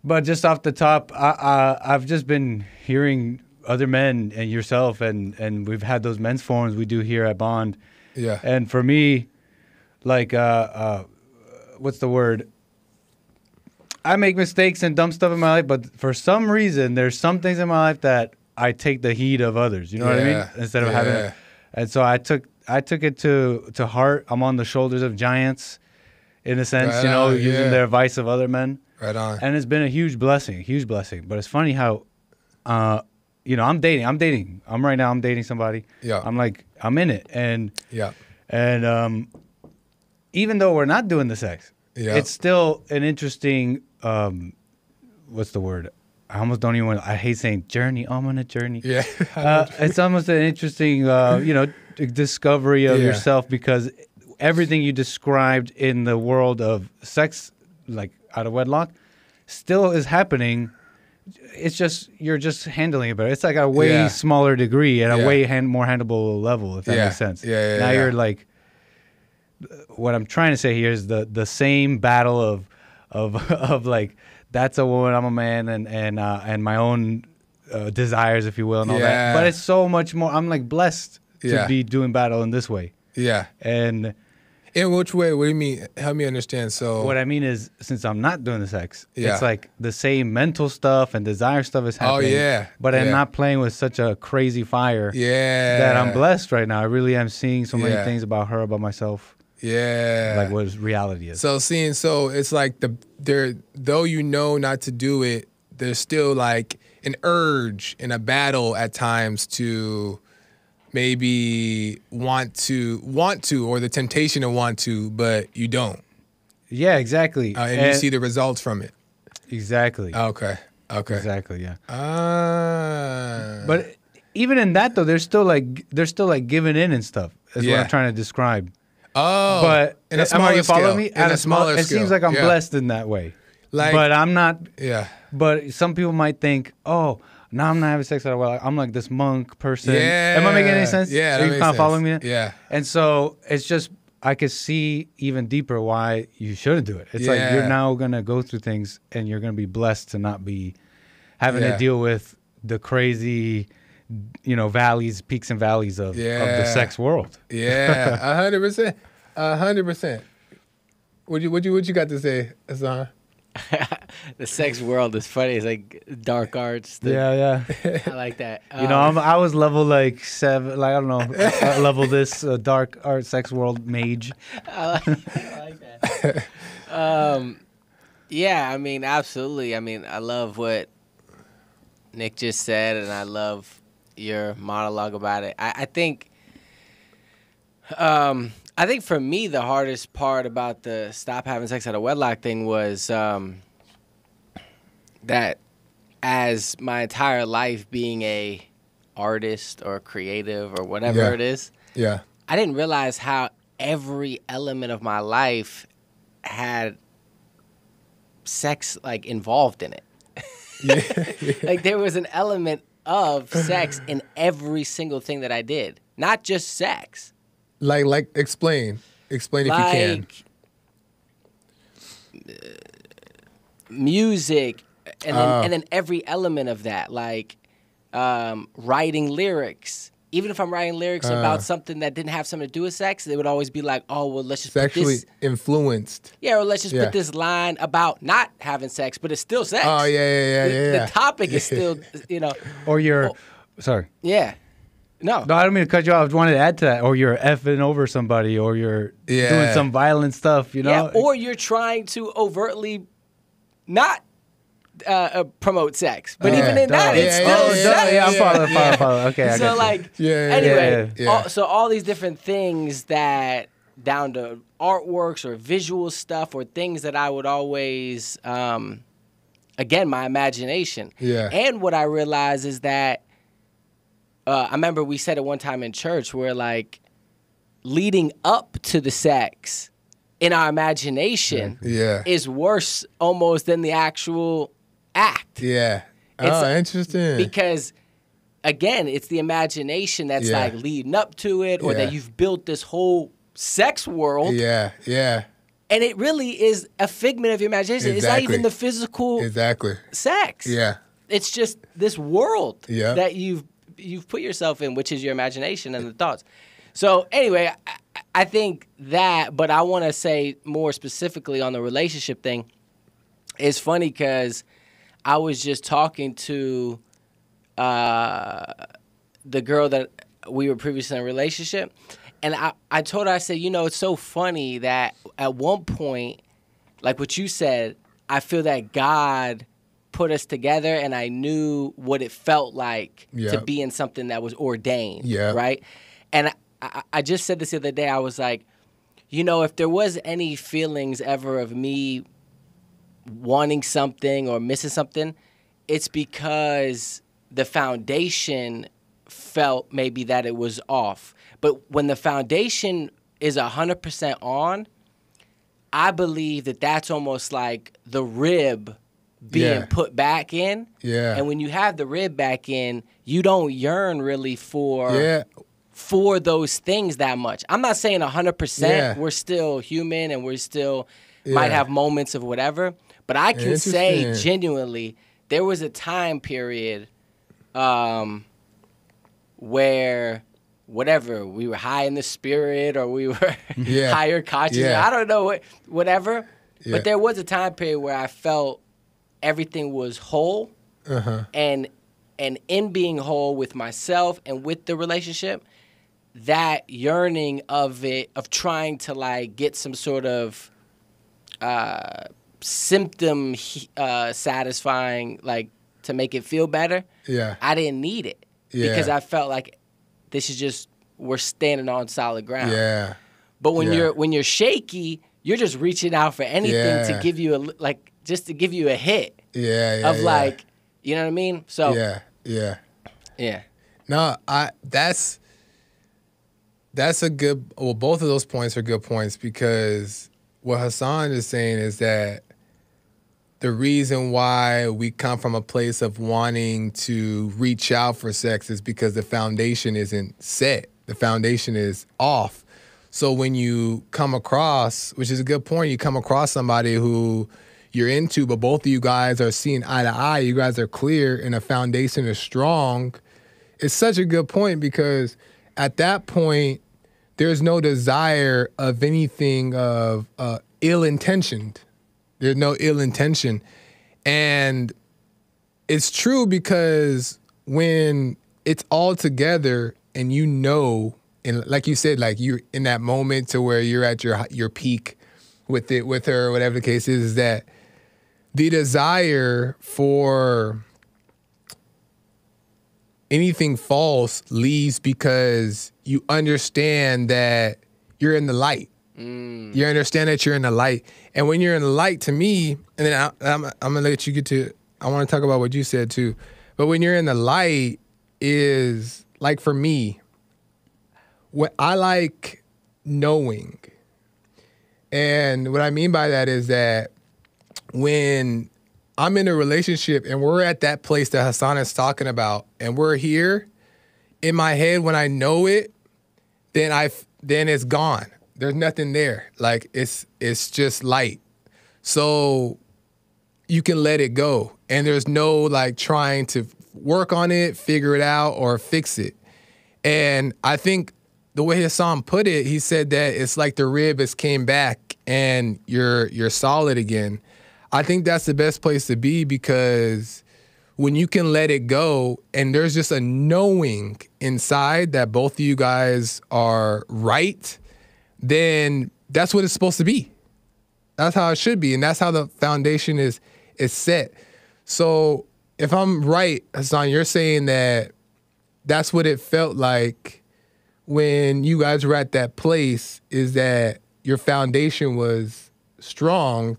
But just off the top, I, I, I've just been hearing other men and yourself, and, and we've had those men's forums we do here at BOND. yeah, And for me, like, uh, uh, what's the word? I make mistakes and dumb stuff in my life, but for some reason, there's some things in my life that I take the heat of others. You know what I mean? Instead of having, yeah. it. and so I took I took it to to heart. I'm on the shoulders of giants, in a sense, Right you know, on, using yeah. their advice of other men right on. and it's been a huge blessing, a huge blessing. But it's funny how, uh, you know, I'm dating. I'm dating. I'm right now. I'm dating somebody. Yeah. I'm like, I'm in it, and yeah, and um, even though we're not doing the sex, Yeah. it's still an interesting. Um, what's the word? I almost don't even. want I hate saying journey. I'm on a journey. yeah, Uh, it's almost an interesting, uh, you know, discovery of Yeah. yourself because everything you described in the world of sex, like out of wedlock, still is happening. It's just you're just handling it better. It's like a way Yeah. smaller degree at a Yeah. way hand, more handleable level, if that makes sense. Yeah, yeah, now yeah. you're like, what I'm trying to say here is the the same battle of of of like that's a woman, I'm a man, and and uh, and my own uh, desires, if you will, and all Yeah. that. But it's so much more. I'm like blessed Yeah. to be doing battle in this way. yeah. And In which way? What do you mean? Help me understand. So what I mean is, since I'm not doing the sex, Yeah. it's like the same mental stuff and desire stuff is happening. Oh, yeah. But I'm not playing with such a crazy fire. yeah, That I'm blessed right now. I really am seeing so many Yeah. things about her, about myself, Yeah, like what reality is. So seeing so it's like the there though you know not to do it, there's still like an urge and a battle at times to maybe want to want to or the temptation to want to, but you don't. yeah, exactly. Uh, and, you see the results from it. exactly, Okay. Okay. exactly, yeah. Ah. But even in that though, they're still like they're still like giving in and stuff. Is what I'm trying to describe. Oh, but in a smaller you follow scale. me? In At a small- smaller It seems like I'm Yeah. blessed in that way. Like but I'm not. yeah. But some people might think, oh, now I'm not having sex at all. I'm like this monk person. Yeah. Am I making any sense? Yeah, Are you kind of following me? Yeah. And so it's just I could see even deeper why you shouldn't do it. It's like you're now gonna go through things and you're gonna be blessed to not be having Yeah. to deal with the crazy, you know, valleys, peaks and valleys of, of the sex world. Yeah, a hundred percent, a hundred percent. What you what you what you got to say, Hassan? the sex world is funny. It's like dark arts. the- Yeah, yeah. I like that. You know, Um, I'm, I was level like seven, like I don't know, uh, level this uh, dark art sex world mage. I like, I like that. um, yeah, I mean, absolutely. I mean, I love what Nick just said, and I love your monologue about it. I, I think, um, I think for me, the hardest part about the stop having sex out of wedlock thing was um, that as my entire life being a artist or creative or whatever Yeah. it is, Yeah. I didn't realize how every element of my life had sex like involved in it. like there was an element of sex in every single thing that I did, not just sex. Like, like, explain. Explain if you can. Like uh, music, and then Ah. and then every element of that, like um, writing lyrics. Even if I'm writing lyrics Ah. about something that didn't have something to do with sex, they would always be like, "Oh, well, let's just put this influenced. Yeah, or let's just Yeah. put this line about not having sex, but it's still sex. Oh, yeah, yeah, yeah, The, yeah, the topic is still, you know, Or you're, sorry. yeah. No. No, I don't mean to cut you off. I wanted to add to that. Or you're effing over somebody, or you're doing some violent stuff. You know. Yeah, or you're trying to overtly not uh, uh, promote sex, but Uh, even in duh. that, it's Yeah, still yeah, sex. yeah, I'm following, following, following. Okay, I so got you. like, Yeah, yeah, anyway, yeah, yeah. All, so all these different things that down to artworks or visual stuff or things that I would always, um, again, my imagination. Yeah. And what I realize is that uh, I remember we said it one time in church where like leading up to the sex in our imagination Yeah. is worse almost than the actual act Yeah. It's oh, interesting. because again it's the imagination that's Yeah. like leading up to it or Yeah. that you've built this whole sex world yeah, yeah, and it really is a figment of your imagination it's not even the physical exactly. sex Yeah, it's just this world Yeah. that you've you've put yourself in which is your imagination and the thoughts so anyway i, I think that but i want to say more specifically on the relationship thing it's funny because i was just talking to uh, the girl that we were previously in a relationship and I, I told her i said you know it's so funny that at one point like what you said, I feel that God put us together and I knew what it felt like to be in something that was ordained. Yeah. Right. And I, I, I just said this the other day. I was like, you know, if there was any feelings ever of me wanting something or missing something, it's because the foundation felt maybe that it was off. But when the foundation is 100% on, I believe that that's almost like the rib being Yeah. put back in. Yeah. And when you have the rib back in, you don't yearn really for yeah, for those things that much. I'm not saying 100%. Yeah. We're still human and we're still might have moments of whatever, but I can say genuinely there was a time period um where whatever we were high in the spirit or we were Yeah. higher conscious Yeah. i don't know what whatever Yeah. but there was a time period where i felt everything was whole uh huh. and and in being whole with myself and with the relationship that yearning of it of trying to like get some sort of uh symptom uh satisfying like to make it feel better Yeah, i didn't need it Yeah. because i felt like this is just we're standing on solid ground yeah, but when Yeah. you're when you're shaky you're just reaching out for anything to give you a like just to give you a hit yeah, yeah. of yeah. like you know what i mean so yeah, yeah. yeah No, I that's that's a good well both of those points are good points because what Hassan is saying is that the reason why we come from a place of wanting to reach out for sex is because the foundation isn't set. The foundation is off. So when you come across, which is a good point, you come across somebody who you're into, but both of you guys are seeing eye to eye, you guys are clear and the foundation is strong. It's such a good point because at that point, there's no desire of anything of uh, ill intentioned. There's no ill intention. And it's true because when it's all together and you know, and like you said, like you're in that moment to where you're at your your peak with it with her, whatever the case is, is that the desire for anything false leaves because you understand that you're in the light. Mm. You understand that you're in the light, and when you're in the light, to me, and then I, I'm, I'm gonna let you get to. I want to talk about what you said too, but when you're in the light, is like for me, what I like knowing, and what I mean by that is that when I'm in a relationship and we're at that place that Hassan is talking about, and we're here, in my head when I know it, then I then it's gone. There's nothing there. Like it's it's just light. So you can let it go, and there's no like trying to work on it, figure it out, or fix it. And I think the way Hassan put it, he said that it's like the rib has came back and you're you're solid again. I think that's the best place to be because when you can let it go and there's just a knowing inside that both of you guys are right, then that's what it's supposed to be. That's how it should be, and that's how the foundation is is set. So if I'm right, Hassan, you're saying that that's what it felt like when you guys were at that place is that your foundation was strong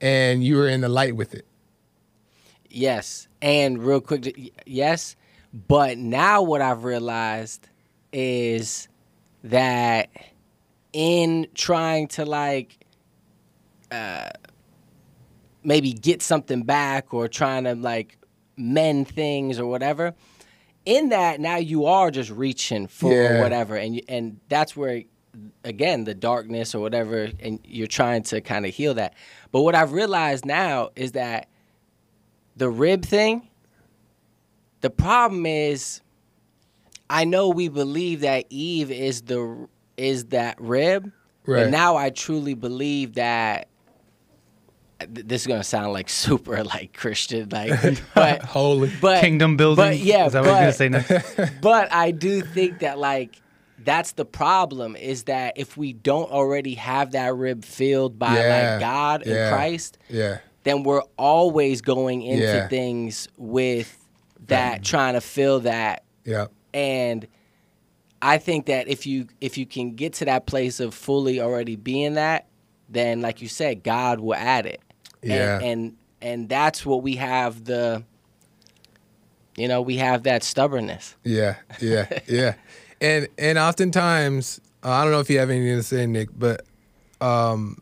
and you were in the light with it. Yes, and real quick, yes, but now what I've realized is that in trying to like uh, maybe get something back or trying to like mend things or whatever, in that now you are just reaching for Yeah. whatever, and you- and that's where again the darkness or whatever, and you're trying to kind of heal that. But what I've realized now is that the rib thing, the problem is I know we believe that Eve is the is that rib. Right. And now I truly believe that this is gonna sound like super like Christian, like but Holy. but Kingdom building. But yeah, Is that but, what you're gonna say next? but I do think that like that's the problem is that if we don't already have that rib filled by Yeah, like God yeah, and Christ, Yeah. then we're always going into Yeah. things with that trying to fill that Yeah. and I think that if you if you can get to that place of fully already being that, then like you said, God will add it. And- Yeah. And and, that's what we have the you know, we have that stubbornness. Yeah, yeah, yeah. And and oftentimes, uh, I don't know if you have anything to say, Nick, but um,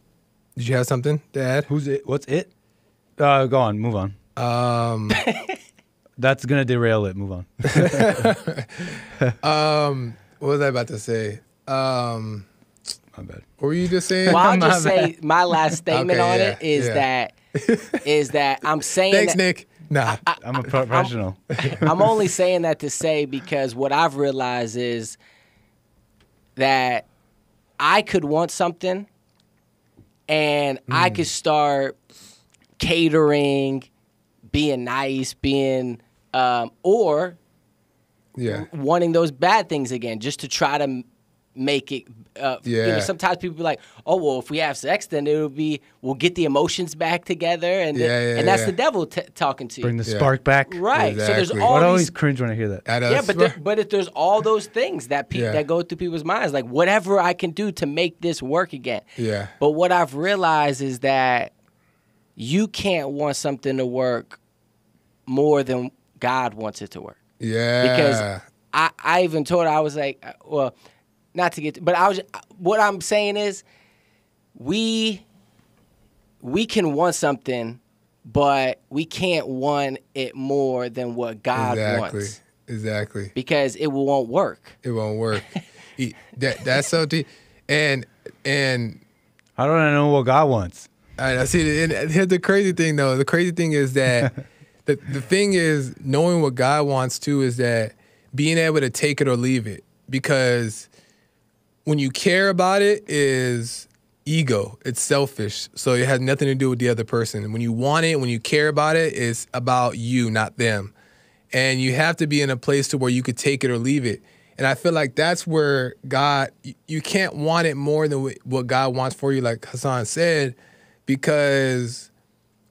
did you have something to add? Who's it? What's it? Uh, go on. Move on. Um, That's gonna derail it. Move on. um, what was I about to say? Um, My bad. what were you just saying? Well, I'll My just say my last statement Okay, on yeah, it is yeah. that is that I'm saying Thanks, that, Nick. Nah, I'm a professional. I'm only saying that to say because what I've realized is that I could want something and I could start catering, being nice, being, um, or yeah, wanting those bad things again just to try to make it. Uh, You know, Yeah. sometimes people be like, "Oh, well, if we have sex, then it'll be we'll get the emotions back together," and Yeah, yeah, and that's yeah. the devil t- talking to you. Bring the Yeah. spark back. Right. So there's all What I these always cringe when I hear that. That yeah, is- but there, but if there's all those things that pe- Yeah. that go through people's minds, like whatever I can do to make this work again. yeah, But what I've realized is that you can't want something to work more than God wants it to work. Yeah. Because I, I even told her I was like, uh, well, not to get, but I was. What I'm saying is, we we can want something, but we can't want it more than what God exactly, wants exactly. Exactly. Because it will- won't work. It won't work. That that's so deep. And and How do I know what God wants? I I see. And here's the crazy thing, though. The crazy thing is that the the thing is knowing what God wants too is that being able to take it or leave it. Because when you care about it, is ego. It's selfish. So it has nothing to do with the other person. When you want it, when you care about it, it's about you, not them. And you have to be in a place to where you could take it or leave it. And I feel like that's where God, you- can't want it more than what God wants for you, like Hassan said, because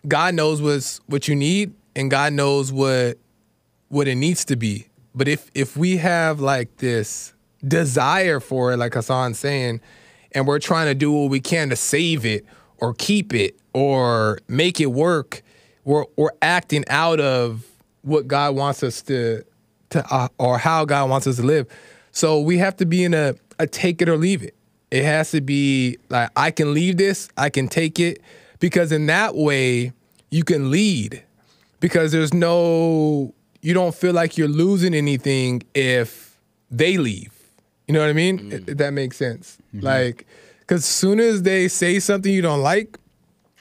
God knows what's what you need and God knows what what it needs to be. But if if we have like this desire for it, like Hassan's saying, and we're trying to do what we can to save it or keep it or make it work, we're we're acting out of what God wants us to to uh, or how God wants us to live. So we have to be in a a take it or leave it. It has to be like I can leave this, I can take it, because in that way you can lead. Because there's no you don't feel like you're losing anything if they leave. You know what I mean? Mm. If if that makes sense. Mm-hmm. Like, because as soon as they say something you don't like,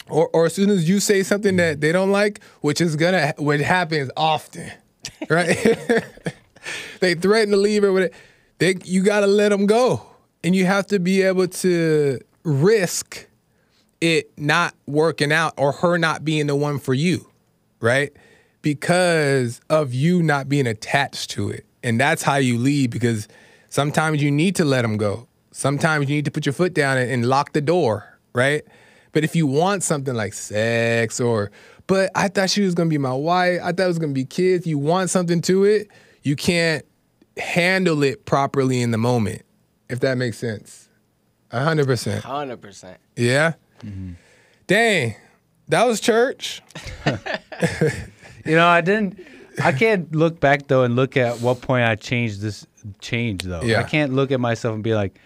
or, or as soon as you say something mm. that they don't like, which is gonna, which happens often, right? they threaten to leave or whatever. They, you gotta let them go, and you have to be able to risk it not working out or her not being the one for you, right? Because of you not being attached to it. And that's how you lead because sometimes you need to let them go. Sometimes you need to put your foot down and, and lock the door, right? But if you want something like sex or, but I thought she was gonna be my wife, I thought it was gonna be kids, you want something to it, you can't handle it properly in the moment, if that makes sense. A hundred percent. Hundred percent. Yeah. Mm-hmm. Dang, that was church. You know, I didn't. I can't look back though and look at what point I changed this change though. Yeah. I can't look at myself and be like,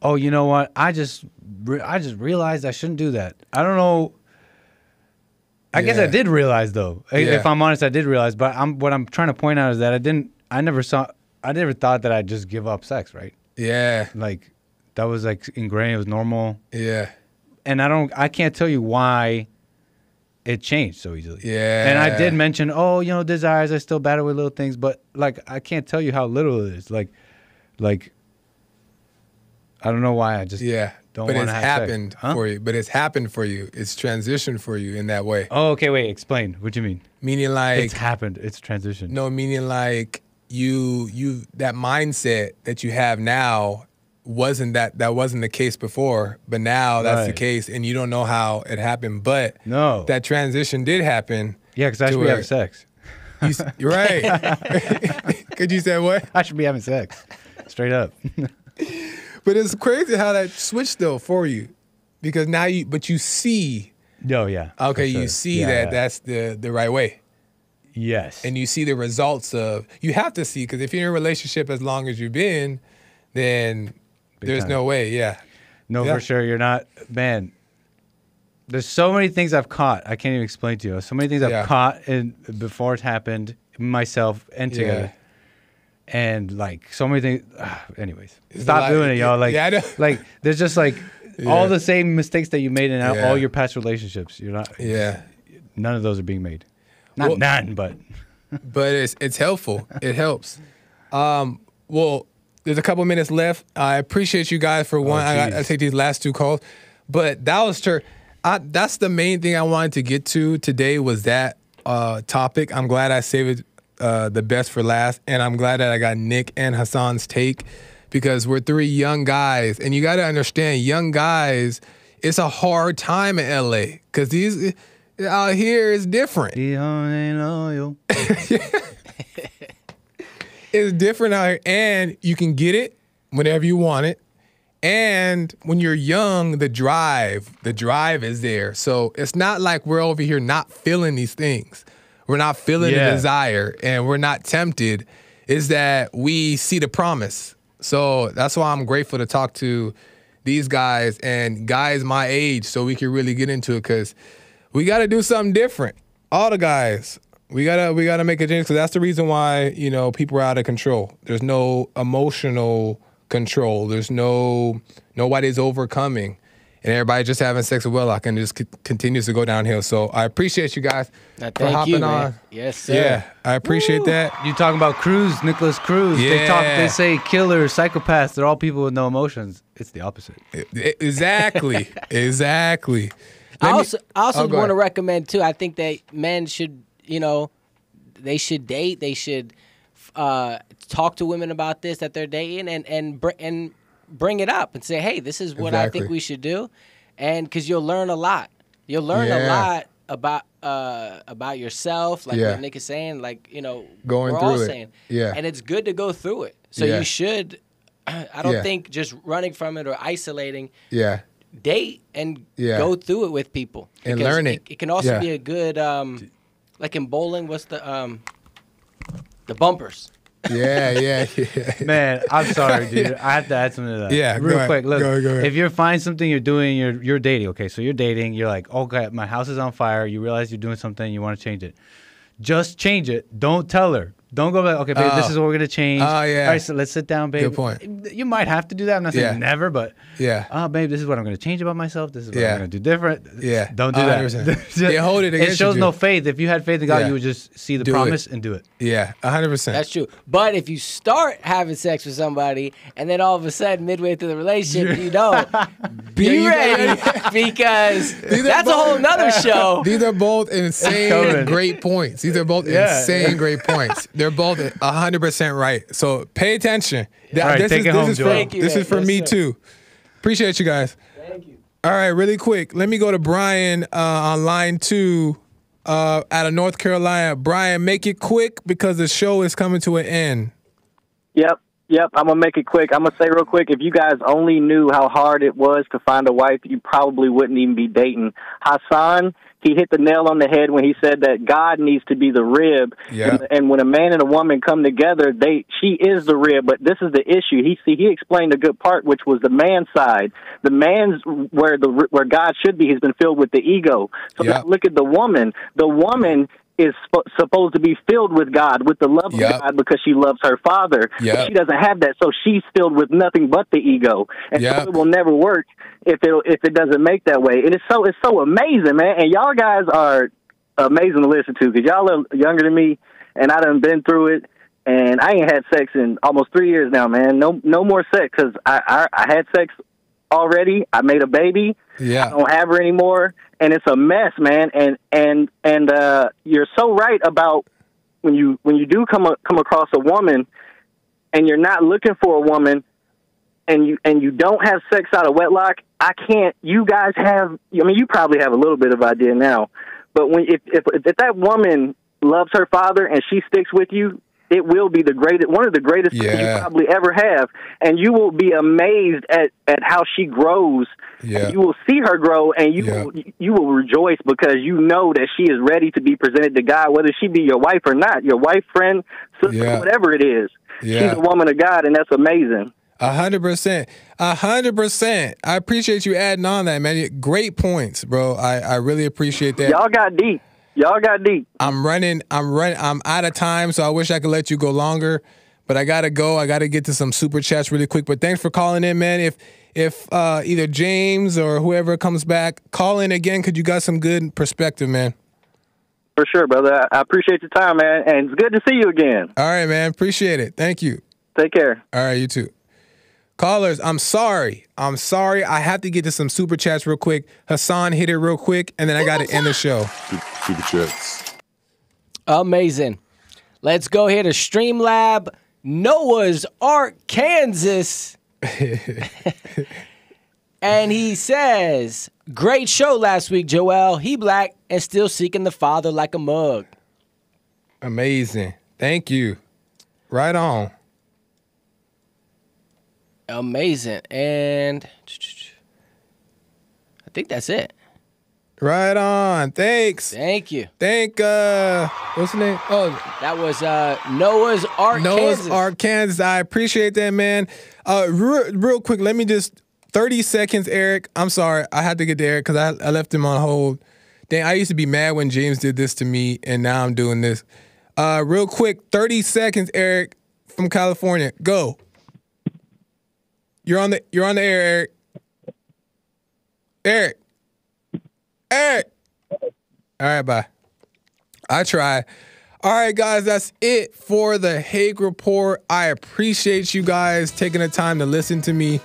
"Oh, you know what? I just, re- I just realized I shouldn't do that." I don't know. I guess I did realize though. Yeah. If I'm honest, I did realize. But I'm what I'm trying to point out is that I didn't. I never saw. I never thought that I'd just give up sex. Right? Yeah, Like that was like ingrained. It was normal. yeah, And I don't. I can't tell you why it changed so easily. yeah. And I did mention, oh, you know, desires. I still battle with little things, but like I can't tell you how little it is. Like, like I don't know why I just Yeah, don't but it's happened Huh? for you. But it's happened for you. It's transitioned for you in that way. Oh, okay. Wait, explain. What do you mean? Meaning like it's happened. It's transitioned. no, meaning like you you that mindset that you have now wasn't that that wasn't the case before, but now that's the case, and you don't know how it happened. But No. that transition did happen. yeah, because I should be having sex. You, you're right. Could you say what? I should be having sex. Straight up. But it's crazy how that switched though for you, because now you but you see No, yeah. for okay, you see Yeah, that yeah. that's the the right way. yes. and you see the results of you have to see because if you're in a relationship as long as you've been then there's time. no way yeah No, Yeah. for sure. You're not, man. There's so many things I've caught. I can't even explain to you. So many things I've Yeah. caught in before it's happened, myself and together. And like so many things. ah, anyways, It's stop doing it, y'all. Like, Yeah, I know. like there's just like Yeah. all the same mistakes that you made in all- Yeah. all your past relationships. You're not. yeah None of those are being made. Not Well- none, but but it's it's helpful it helps um well there's a couple minutes left. I appreciate you guys for one I, got, I Oh, take these last two calls. But that was church I, that's the main thing i wanted to get to today was that uh topic. I'm glad i saved uh the best for last and i'm glad that i got nick and hassan's take because we're three young guys and you got to understand young guys it's a hard time in la because these out here is different. The only loyal. It's different out here and you can get it whenever you want it. And when you're young the drive the drive is there. So it's not like we're over here not feeling these things. We're not feeling Yeah. the desire and we're not tempted. Is that we see the promise. So that's why i'm grateful to talk to these guys and guys my age so we can really get into it because we got to do something different. All the guys we gotta we gotta make a change because that's the reason why you know people are out of control there's no emotional control there's no nobody's overcoming and everybody just having sex with wedlock and it just c- continues to go downhill so i appreciate you guys Now, for hopping you, man. on Yes, sir. yeah i appreciate that You talking about Cruz, Nikolas Cruz? They talk. Yeah. They say killers, psychopaths. They're all people with no emotions. it's the opposite. Exactly. exactly. I Let me- also, I also Oh, go want to recommend too. I think that men should, you know, they should date. They should uh, talk to women about this that they're dating, and and br- and bring it up and say, hey, this is what I think we should do, and because you'll learn a lot. You'll learn a lot about uh, about yourself, like Yeah. what Nick is saying, like you know, Going we're all through it. saying, Yeah. and it's good to go through it. So Yeah. you should. I don't Yeah. think just running from it or isolating Yeah. date and Yeah. go through it with people And learn it. It, can also Yeah. be a good, um, like in bowling. What's the um, the bumpers? Yeah. Yeah. Yeah. Man, I'm sorry, dude. I have to add something to that. Yeah, go real ahead. quick. Look, Go ahead, go ahead. if you find something you're doing, you're you're dating. Okay, so you're dating. You're like, okay, my house is on fire. You realize you're doing something. You want to change it. Just change it. Don't tell her. Don't go back. Okay, babe, this Oh. is what we're gonna change. Oh, yeah. All right, so let's sit down, babe. Good point. You might have to do that. I'm not saying Yeah. never, but Yeah. oh, babe, this is what I'm gonna change about myself. This is what Yeah. I'm gonna do different. Yeah. Don't do that. 100%. Yeah, hold it against It shows you, no faith. If you had faith in God, Yeah. you would just see the Do it. promise and do it. Yeah. A hundred percent. That's true. But if you start having sex with somebody and then all of a sudden midway through the relationship you don't, be Yeah, you ready because are that's a whole nother show. These are both insane great points. These are both Yeah. insane great points. They're both hundred percent right. So pay attention. Th- All right, this take is, it this home, is Joel. for, Thank you, this man. is for Yes, me sir. too. Appreciate you guys. Thank you. All right, really quick. Let me go to Brian uh, on line two uh, out of North Carolina. Brian, make it quick because the show is coming to an end. Yep, yep. I'm gonna make it quick. I'm gonna say real quick. If you guys only knew how hard it was to find a wife, you probably wouldn't even be dating. Hassan, he hit the nail on the head when he said that God needs to be the rib. Yeah. And, and when a man and a woman come together, they she is the rib. But this is the issue. He see he explained a good part, which was the man side. The man's where the where God should be He's been filled with the ego. So Yeah. look at the woman. The woman is sp- supposed to be filled with God, with the love Yep. of God, because she loves her father. Yep. She doesn't have that, so she's filled with nothing but the ego, and Yep. so it will never work if it if it doesn't make that way. And it's so it's so amazing, man. And y'all guys are amazing to listen to because y'all are younger than me, and I done been through it. And I ain't had sex in almost three years now, man. No no more sex because I, I I had sex already. I made a baby. I don't have her anymore, and it's a mess, man. And and and uh, you're so right about when you when you do come a, come across a woman, and you're not looking for a woman, and you and you don't have sex out of wedlock. I can't. You guys have. I mean, you probably have a little bit of idea now, but when if if, if that woman loves her father and she sticks with you. It will be the greatest, one of the greatest things you probably ever have, and you will be amazed at at how she grows Yeah. you will see her grow and you Yeah. will, you will rejoice because you know that she is ready to be presented to God, whether she be your wife or not, your wife, friend, sister, Yeah. whatever it is. She's a woman of God, and that's amazing. A hundred percent. A hundred percent. I appreciate you adding on that, man. Great points, bro. I, I really appreciate that. Y'all got deep. Y'all got deep. I'm running. I'm running. I'm out of time, so I wish I could let you go longer, but I gotta go. I gotta get to some super chats really quick. But thanks for calling in, man. If if uh, either James or whoever comes back, call in again because you got some good perspective, man. For sure, brother. I, I appreciate your time, man, and it's good to see you again. All right, man. Appreciate it. Thank you. Take care. All right, you too. Callers, I'm sorry. I'm sorry. I have to get to some super chats real quick. Hassan hit it real quick, and then I got to end the show. Super chats. Amazing. Let's go here to Streamlab, Noah's Ark, Kansas. and he says, Great show last week, Joel. He black and still seeking the father like a mug. Amazing. Thank you. Right on. Amazing. And I think that's it. Right on. Thanks. Thank you. Thank uh what's the name? Oh, That was uh, Noah's Ark, Noah's Kansas. Ark, Kansas. I appreciate that, man. Uh, real, real quick, let me just 30 seconds, Eric. I'm sorry. I had to get to Eric because I, I left him on hold. Dang, I used to be mad when James did this to me, and now I'm doing this. Uh, real quick, 30 seconds, Eric from California. Go. You're on the you're on the air, Eric. Eric. Eric. All right, bye. I try. All right, guys, that's it for the Hake Report. I appreciate you guys taking the time to listen to me.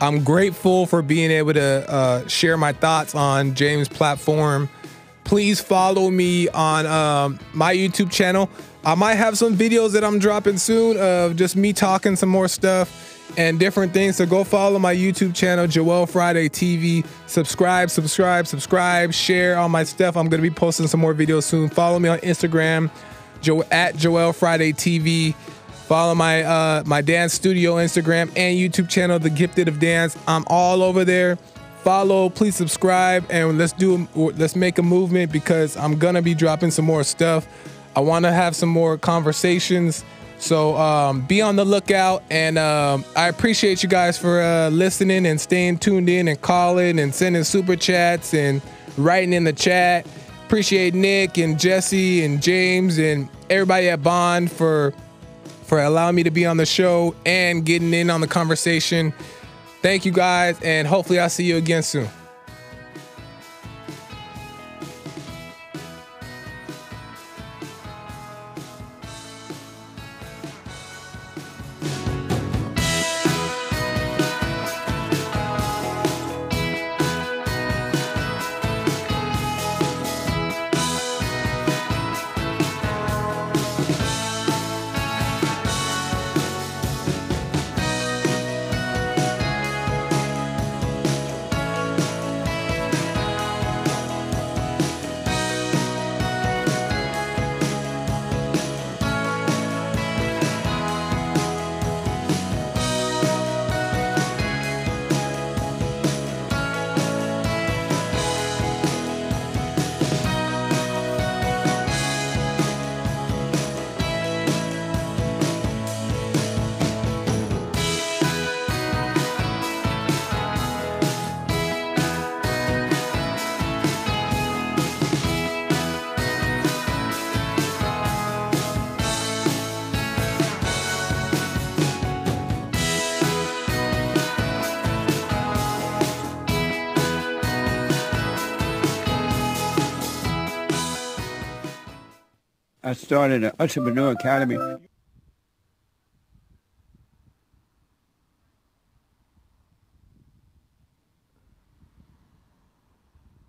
I'm grateful for being able to uh, share my thoughts on James' platform. Please follow me on um, my YouTube channel. I might have some videos that I'm dropping soon of just me talking some more stuff and different things. So go follow my YouTube channel, Joel Friday TV. Subscribe, subscribe, subscribe, share all my stuff. I'm gonna be posting some more videos soon. Follow me on Instagram, jo- at Joel Friday TV. Follow my uh, my dance studio Instagram and YouTube channel, The Gifted of Dance. I'm all over there. Follow, please subscribe, and let's do let's make a movement because I'm gonna be dropping some more stuff. I want to have some more conversations. So um, be on the lookout, and um, I appreciate you guys for uh, listening and staying tuned in and calling and sending super chats and writing in the chat. Appreciate Nick and Jesse and James and everybody at BOND for for allowing me to be on the show and getting in on the conversation. Thank you guys, and hopefully I'll see you again soon. Started an entrepreneur academy.